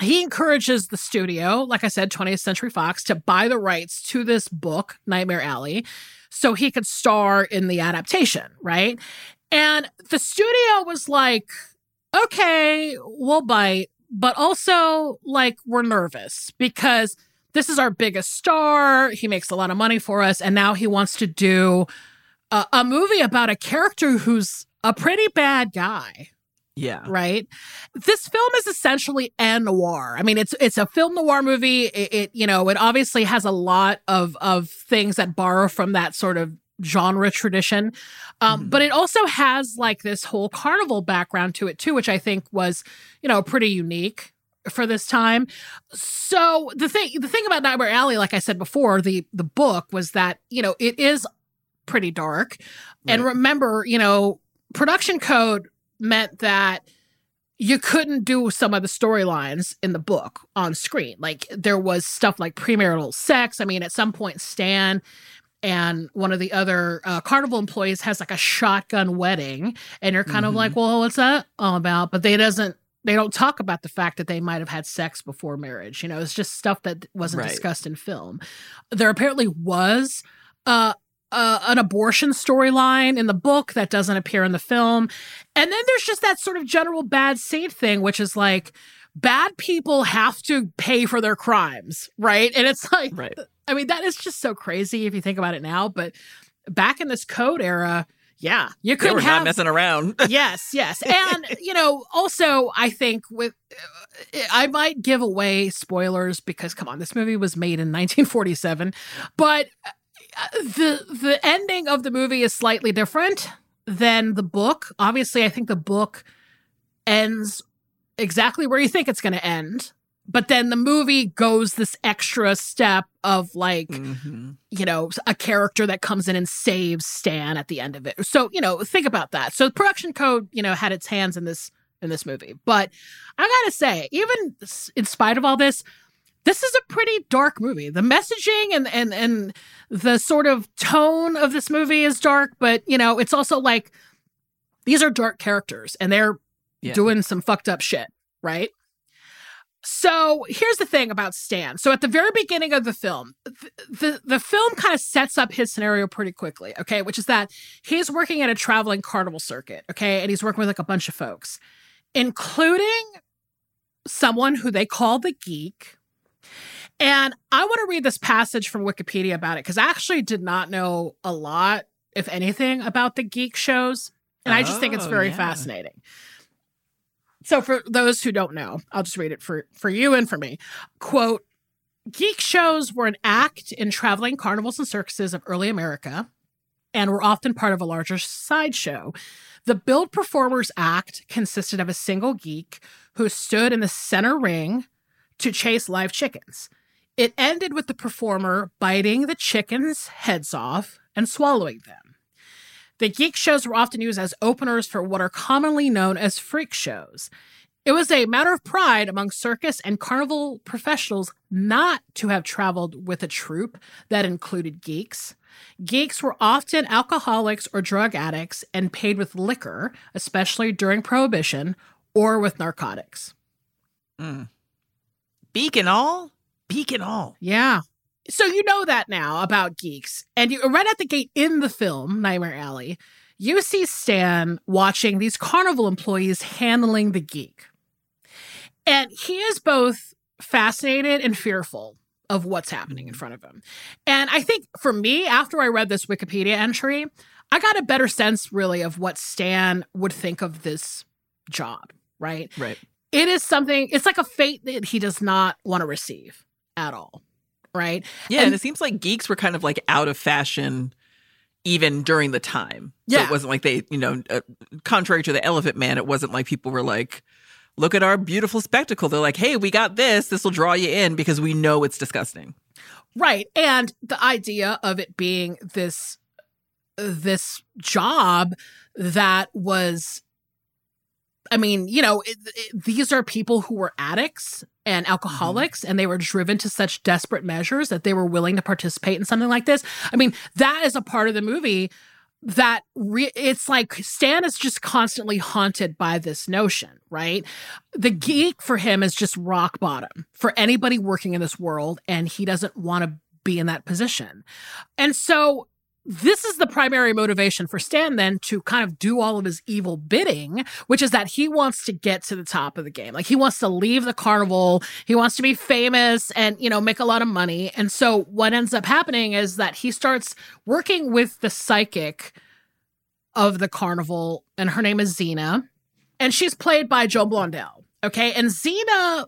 he encourages the studio, like I said, 20th Century Fox, to buy the rights to this book, Nightmare Alley, so he could star in the adaptation, right? And the studio was like, okay, we'll bite, but also like we're nervous because this is our biggest star. He makes a lot of money for us. And now he wants to do a, a movie about a character who's a pretty bad guy. Yeah. Right. This film is essentially a noir. I mean, it's it's a film noir movie. It, it, you know it obviously has a lot of of things that borrow from that sort of genre tradition, um, mm-hmm. but it also has like this whole carnival background to it too, which I think was you know pretty unique for this time. So the thing the thing about Nightmare Alley, like I said before, the the book was that you know it is pretty dark, right. and remember you know production code meant that you couldn't do some of the storylines in the book on screen. Like there was stuff like premarital sex. I mean, at some point, Stan and one of the other uh, carnival employees has like a shotgun wedding, and you're kind mm-hmm. of like, well, what's that all about? But they doesn't. They don't talk about the fact that they might have had sex before marriage. You know, it's just stuff that wasn't right. discussed in film. There apparently was uh, uh, an abortion storyline in the book that doesn't appear in the film. And then there's just that sort of general bad saint thing, which is like bad people have to pay for their crimes, right? And it's like, right. I mean, that is just so crazy if you think about it now. But back in this code era, yeah, you could have not messing around. [LAUGHS] yes, yes, and you know, also I think with uh, I might give away spoilers because come on, this movie was made in 1947, but the the ending of the movie is slightly different than the book. Obviously, I think the book ends exactly where you think it's going to end. But then the movie goes this extra step of like, mm-hmm. you know, a character that comes in and saves Stan at the end of it. So, you know, think about that. So production code, you know, had its hands in this in this movie. But I gotta say, even in spite of all this, this is a pretty dark movie. The messaging and and and the sort of tone of this movie is dark, but you know, it's also like these are dark characters and they're yeah. doing some fucked up shit, right? So here's the thing about Stan. So at the very beginning of the film, the, the, the film kind of sets up his scenario pretty quickly, okay? Which is that he's working at a traveling carnival circuit, okay? And he's working with like a bunch of folks, including someone who they call the geek, and I want to read this passage from Wikipedia about it because I actually did not know a lot, if anything, about the geek shows. And oh, I just think it's oh, very yeah. fascinating. So, for those who don't know, I'll just read it for, for you and for me. Quote Geek shows were an act in traveling carnivals and circuses of early America and were often part of a larger sideshow. The Billed Performers Act consisted of a single geek who stood in the center ring to chase live chickens. It ended with the performer biting the chickens' heads off and swallowing them. The geek shows were often used as openers for what are commonly known as freak shows. It was a matter of pride among circus and carnival professionals not to have traveled with a troupe that included geeks. Geeks were often alcoholics or drug addicts and paid with liquor, especially during Prohibition, or with narcotics. Mm. Beak and all? beak and all. Yeah. So you know that now about geeks. And you right at the gate in the film, Nightmare Alley, you see Stan watching these carnival employees handling the geek. And he is both fascinated and fearful of what's happening in mm. front of him. And I think for me, after I read this Wikipedia entry, I got a better sense really of what Stan would think of this job, right? Right. It is something, it's like a fate that he does not want to receive at all. Right. Yeah. And, and it seems like geeks were kind of like out of fashion even during the time. So Yeah. it wasn't like they, you know, uh, contrary to the Elephant Man, it wasn't like people were like, look at our beautiful spectacle. They're like, hey, we got this. This will draw you in because we know it's disgusting. Right. And the idea of it being this this job that was I mean, you know, it, it- these are people who were addicts and mm-hmm. alcoholics and they were driven to such desperate measures that they were willing to participate in something like this. I mean, that is a part of the movie that re- it's like Stan is just constantly haunted by this notion, right? The mm-hmm. geek for him is just rock bottom for anybody working in this world, and he doesn't want to be in that position. And so this is the primary motivation for Stan then to kind of do all of his evil bidding, which is that he wants to get to the top of the game. Like he wants to leave the carnival, he wants to be famous and, you know, make a lot of money. And so what ends up happening is that he starts working with the psychic of the carnival, and her name is Zeena, and she's played by Joan Blondell. Okay. And Zeena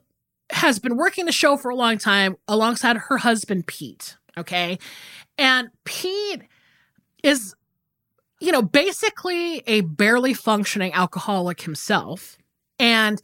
has been working the show for a long time alongside her husband, Pete. Okay. And Pete is, you know, basically a barely functioning alcoholic himself. And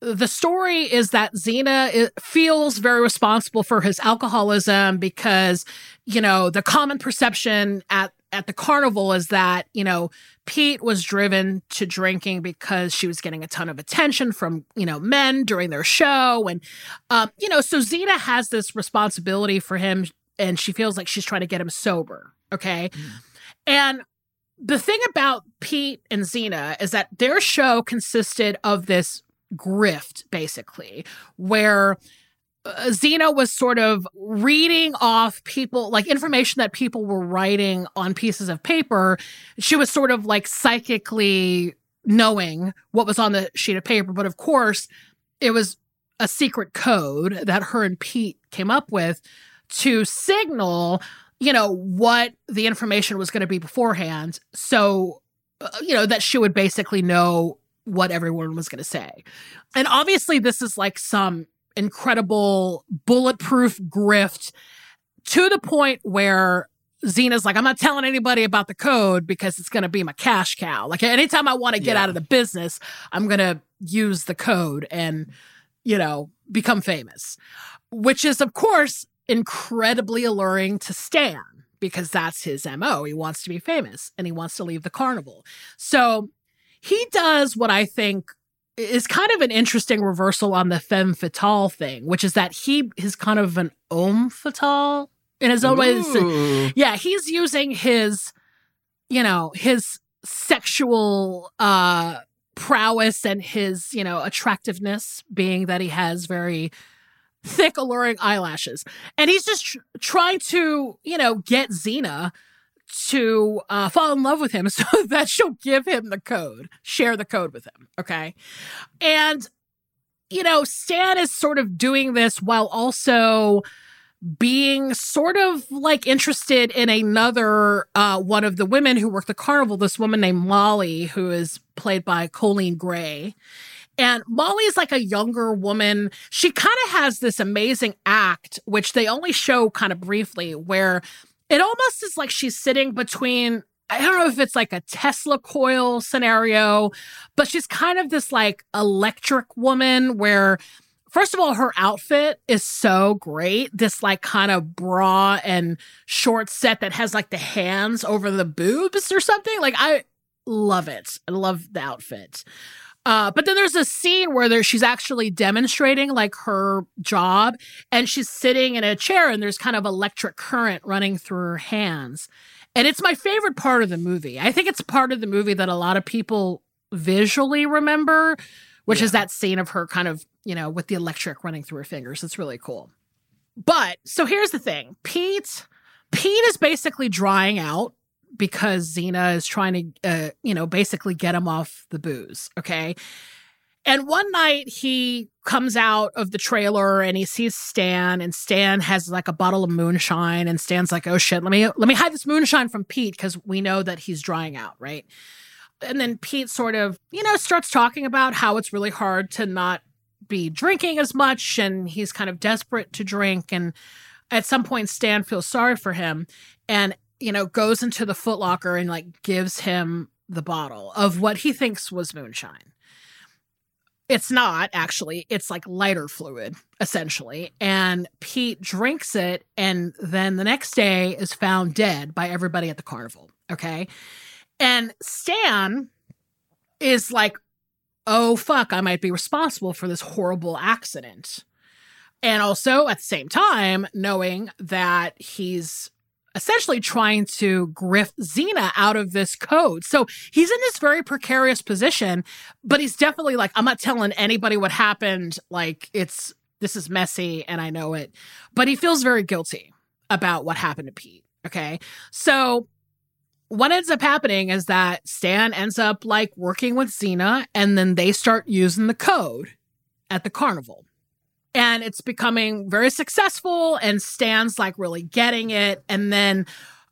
the story is that Zeena feels very responsible for his alcoholism because, you know, the common perception at at the carnival is that, you know, Pete was driven to drinking because she was getting a ton of attention from, you know, men during their show. And, um, you know, so Zeena has this responsibility for him and she feels like she's trying to get him sober. Okay. And the thing about Pete and Zeena is that their show consisted of this grift, basically, where uh, Zeena was sort of reading off people, like information that people were writing on pieces of paper. She was sort of like psychically knowing what was on the sheet of paper. But of course, it was a secret code that her and Pete came up with to signal, you know, what the information was going to be beforehand. So, uh, you know, that she would basically know what everyone was going to say. And obviously, this is like some incredible bulletproof grift to the point where Zeena's like, I'm not telling anybody about the code because it's going to be my cash cow. Like, anytime I want to get Yeah. out of the business, I'm going to use the code and, you know, become famous, which is, of course, incredibly alluring to Stan because that's his MO. He wants to be famous and he wants to leave the carnival. So he does what I think is kind of an interesting reversal on the femme fatale thing, which is that he is kind of an homme fatale in his own way. Yeah, he's using his, you know, his sexual uh prowess and his, you know, attractiveness being that he has very thick alluring eyelashes. And he's just tr- trying to, you know, get Zeena to uh, fall in love with him [LAUGHS] so that she'll give him the code, share the code with him. Okay. And, you know, Stan is sort of doing this while also being sort of like interested in another uh, one of the women who work the carnival, this woman named Molly, who is played by Coleen Gray. And Molly is like a younger woman. She kind of has this amazing act, which they only show kind of briefly, where it almost is like she's sitting between I don't know if it's like a Tesla coil scenario, but she's kind of this like electric woman where first of all her outfit is so great. This like kind of bra and short set that has like the hands over the boobs or something. Like I love it. I love the outfit. Uh, but then there's a scene where there, she's actually demonstrating like her job and she's sitting in a chair and there's kind of electric current running through her hands. And it's my favorite part of the movie. I think it's part of the movie that a lot of people visually remember, which is that scene of her kind of, you know, with the electric running through her fingers. It's really cool. But so here's the thing Pete, Pete is basically drying out because Zeena is trying to, uh, you know, basically get him off the booze. Okay. And one night he comes out of the trailer and he sees Stan and Stan has like a bottle of moonshine and Stan's like, "Oh shit, let me let me hide this moonshine from Pete cuz we know that he's drying out, right?" And then Pete sort of, you know, starts talking about how it's really hard to not be drinking as much and he's kind of desperate to drink and at some point Stan feels sorry for him and you know goes into the footlocker and like gives him the bottle of what he thinks was moonshine it's not actually. It's like lighter fluid, essentially. And Pete drinks it, and then the next day is found dead by everybody at the carnival. Okay. And Stan is like, oh, fuck, I might be responsible for this horrible accident. And also at the same time, knowing that he's essentially trying to grift Zeena out of this code. So he's in this very precarious position, but he's definitely like, I'm not telling anybody what happened. Like, it's this is messy and I know it. But he feels very guilty about what happened to Pete. Okay. So what ends up happening is that Stan ends up like working with Zeena and then they start using the code at the carnival and it's becoming very successful and stan's like really getting it. And then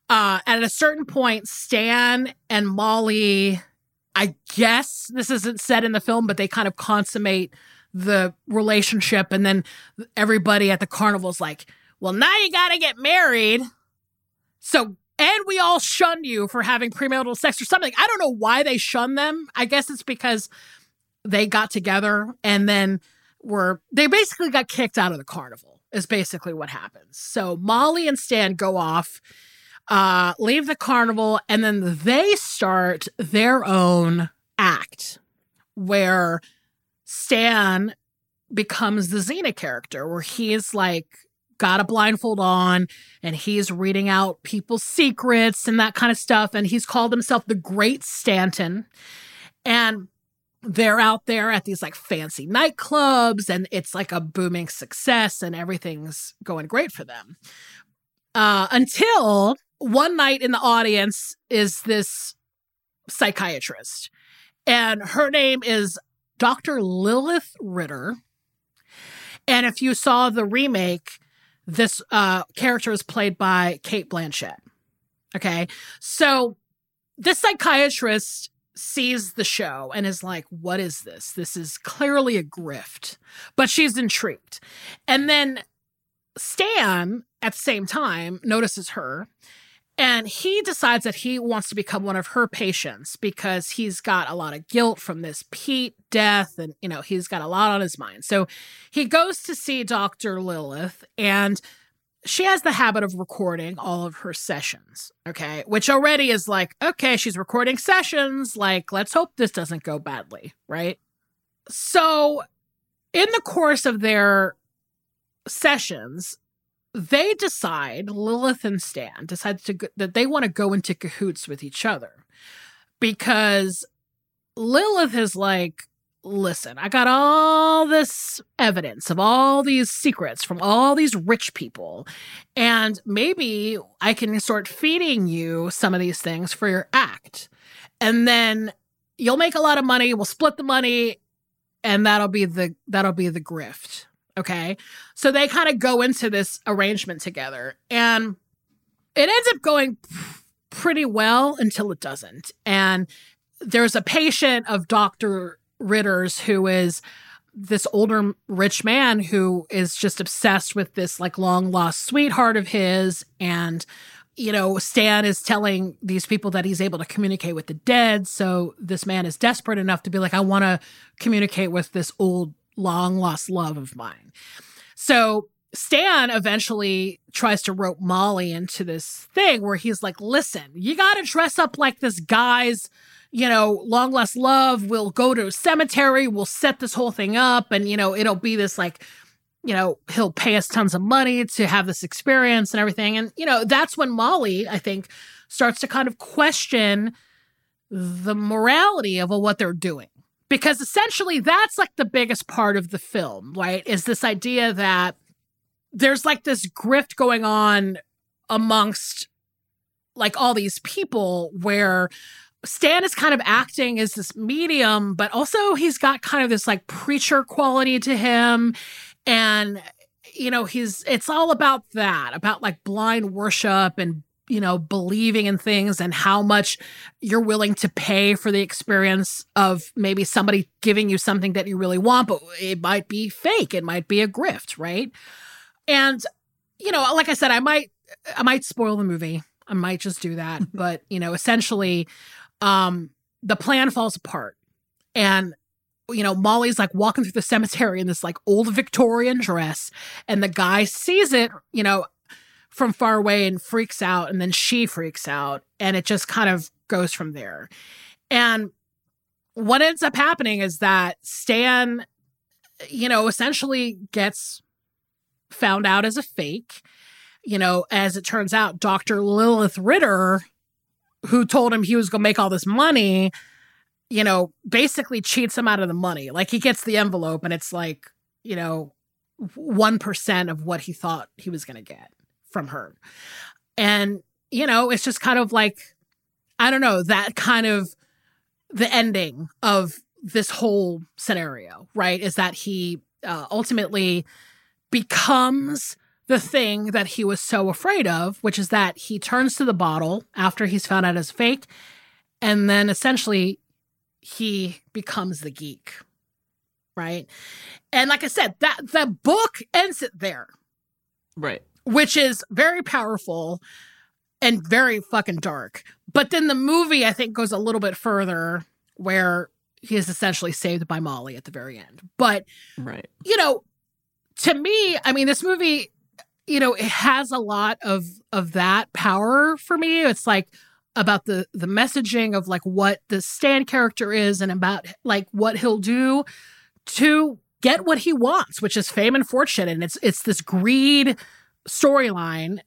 uh at a certain point stan and molly i guess this isn't said in the film but they kind of consummate the relationship. And then everybody at the carnival's like well now you gotta get married. So and we all shun you for having premarital sex or something. I don't know why they shun them. I guess it's because they got together and then were they basically got kicked out of the carnival is basically what happens. So Molly and Stan go off, uh, leave the carnival, and then they start their own act where Stan becomes the Zeena character, where he's like got a blindfold on and he's reading out people's secrets and that kind of stuff. And he's called himself the Great Stanton. And they're out there at these like fancy nightclubs and it's like a booming success and everything's going great for them. Uh, until one night in the audience is this psychiatrist, and her name is Dr. Lilith Ritter. And if you saw the remake, this uh, character is played by Cate Blanchett. Okay. So this psychiatrist sees the show and is like, What is this? This is clearly a grift. But she's intrigued. And then Stan, at the same time, notices her and he decides that he wants to become one of her patients because he's got a lot of guilt from this Pete death and, you know, he's got a lot on his mind. So he goes to see Dr. Lilith and she has the habit of recording all of her sessions, okay? Which already is like, okay, she's recording sessions. Like, let's hope this doesn't go badly, right? So, in the course of their sessions, they decide, Lilith and Stan decide to, that they want to go into cahoots with each other because Lilith is like, listen, I got all this evidence of all these secrets from all these rich people. And maybe I can start feeding you some of these things for your act. And then you'll make a lot of money, we'll split the money, and that'll be the that'll be the grift. Okay. So they kind of go into this arrangement together. And it ends up going pretty well until it doesn't. And there's a patient of Dr. Ritter's, who is this older rich man who is just obsessed with this like long lost sweetheart of his. And you know stan is telling these people that he's able to communicate with the dead. So this man is desperate enough to be like i want to communicate with this old long lost love of mine. So stan eventually tries to rope molly into this thing where he's like listen you got to dress up like this guy's you know, long lost love. We'll go to a cemetery. We'll set this whole thing up. And, you know, it'll be this like, you know, he'll pay us tons of money to have this experience and everything. And, you know, that's when Molly, I think, starts to kind of question the morality of what they're doing. Because essentially that's like the biggest part of the film, right? Is this idea that there's like this grift going on amongst like all these people where Stan is kind of acting as this medium, but also he's got kind of this like preacher quality to him. And, you know, he's, it's all about that, about like blind worship and, you know, believing in things and how much you're willing to pay for the experience of maybe somebody giving you something that you really want, but it might be fake. It might be a grift, right? And, you know, like I said, I might, I might spoil the movie. I might just do that. [LAUGHS] but, you know, essentially, um, the plan falls apart. And, you know, Molly's like walking through the cemetery in this like old Victorian dress, and the guy sees it, you know, from far away and freaks out. And then she freaks out. And it just kind of goes from there. And what ends up happening is that Stan, you know, essentially gets found out as a fake. You know, as it turns out, Dr. Lilith Ritter who told him he was going to make all this money, you know, basically cheats him out of the money. Like he gets the envelope and it's like, you know, 1% of what he thought he was going to get from her. And, you know, it's just kind of like, I don't know, that kind of the ending of this whole scenario, right? Is that he uh, ultimately becomes the thing that he was so afraid of, which is that he turns to the bottle after he's found out it's fake, and then essentially he becomes the geek. Right. And like I said, that the book ends it there. Right. Which is very powerful and very fucking dark. But then the movie, I think, goes a little bit further where he is essentially saved by Molly at the very end. But right. You know, to me, I mean, this movie you know, it has a lot of of that power for me. It's like about the the messaging of like what the Stan character is and about like what he'll do to get what he wants, which is fame and fortune. And it's it's this greed storyline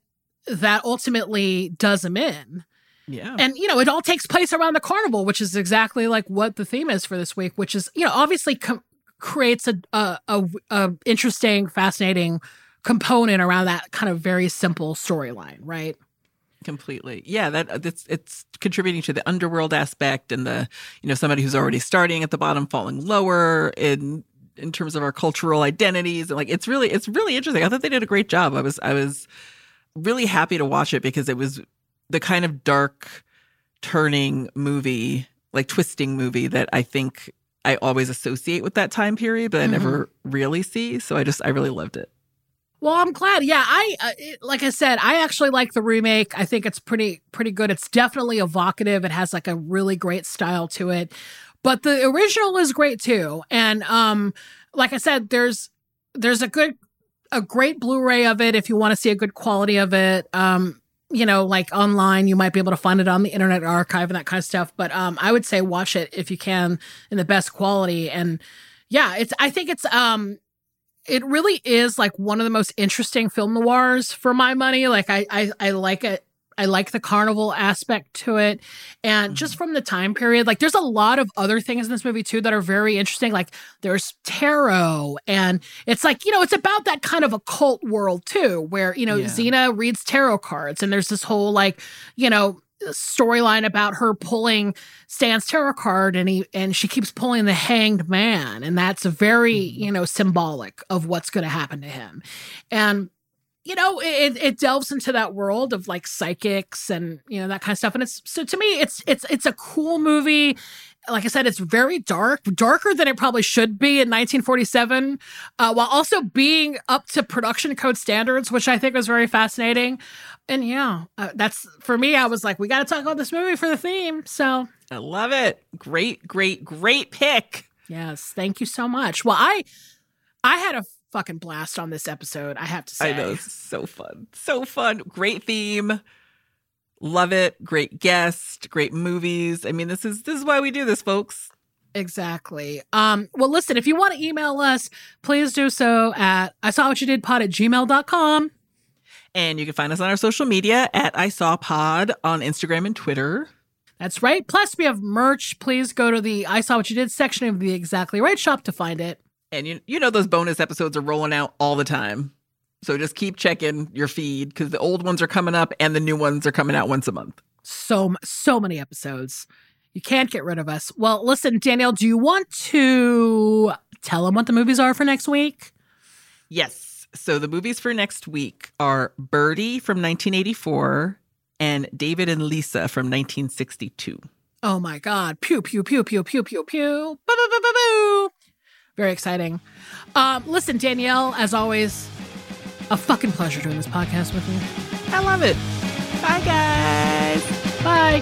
that ultimately does him in. Yeah. And you know, it all takes place around the carnival, which is exactly like what the theme is for this week, which is, you know, obviously com- creates a, a, a, a interesting, fascinating component around that kind of very simple storyline, right? completely. Yeah that it's it's contributing to the underworld aspect and the you know somebody who's already starting at the bottom falling lower in in terms of our cultural identities. And like it's really it's really interesting. I thought they did a great job. I was i was really happy to watch it because it was the kind of dark turning movie like twisting movie that i think i always associate with that time period but i mm-hmm. never really see. So i just i really loved it well, I'm glad. Yeah, I uh, it, like I said, I actually like the remake. I think it's pretty pretty good. It's definitely evocative. It has like a really great style to it. But the original is great too. And um like I said, there's there's a good a great Blu-ray of it if you want to see a good quality of it. Um you know, like online, you might be able to find it on the Internet Archive and that kind of stuff. But um, I would say watch it if you can in the best quality. And yeah, it's I think it's um it really is like one of the most interesting film noirs for my money. Like I I, I like it. I like the carnival aspect to it. And mm-hmm. just from the time period, like there's a lot of other things in this movie too that are very interesting. Like there's tarot, and it's like, you know, it's about that kind of occult world too, where, you know, yeah. Zeena reads tarot cards, and there's this whole like, you know, storyline about her pulling Stan's tarot card and he and she keeps pulling the hanged man. And that's very mm-hmm. you know symbolic of what's going to happen to him. And you know it, it delves into that world of like psychics and you know that kind of stuff. And it's so to me it's it's it's a cool movie like I said, it's very dark, darker than it probably should be in 1947, uh, while also being up to production code standards, which I think was very fascinating. And yeah, uh, that's for me. I was like, we got to talk about this movie for the theme. So I love it. Great, great, great pick. Yes, thank you so much. Well, I I had a fucking blast on this episode. I have to say, I know, so fun, so fun. Great theme Love it. Great guest, great movies. I mean, this is this is why we do this, folks. Exactly. Um, well, listen, if you want to email us, please do so at I saw what you did pod at gmail.com. And you can find us on our social media at I saw pod on Instagram and Twitter. That's right. Plus, we have merch. Please go to the I saw what you did section of the Exactly Right shop to find it. And you you know those bonus episodes are rolling out all the time. So just keep checking your feed because the old ones are coming up and the new ones are coming out once a month. So so many episodes. You can't get rid of us. Well, listen, Danielle, do you want to tell them what the movies are for next week? Yes. So the movies for next week are Birdy from 1984 and David and Lisa from 1962. Oh my God. Pew, pew, pew, pew, pew, pew, pew. Boo, boo, boo, boo, boo. Very exciting. Um, listen, Danielle, as always, a fucking pleasure doing this podcast with you. I love it. Bye, guys. Bye.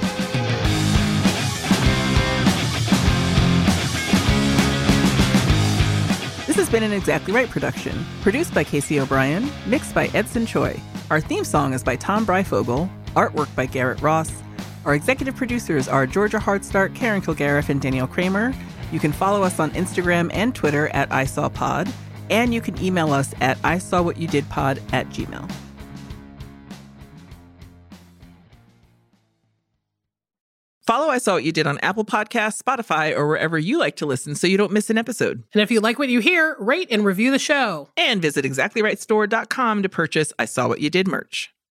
This has been an Exactly Right production, produced by Casey O'Brien, mixed by Edson Choi. Our theme song is by Tom Bryfogle, artwork by Garrett Ross. Our executive producers are Georgia Hardstark, Karen Kilgariff, and Danielle Kramer. You can follow us on Instagram and Twitter at ISawPod, and you can email us at I saw what you did pod at gmail. Follow I Saw What You Did on Apple Podcasts, Spotify, or wherever you like to listen so you don't miss an episode. And if you like what you hear, rate and review the show. And visit exactlyrightstore.com to purchase I Saw What You Did merch.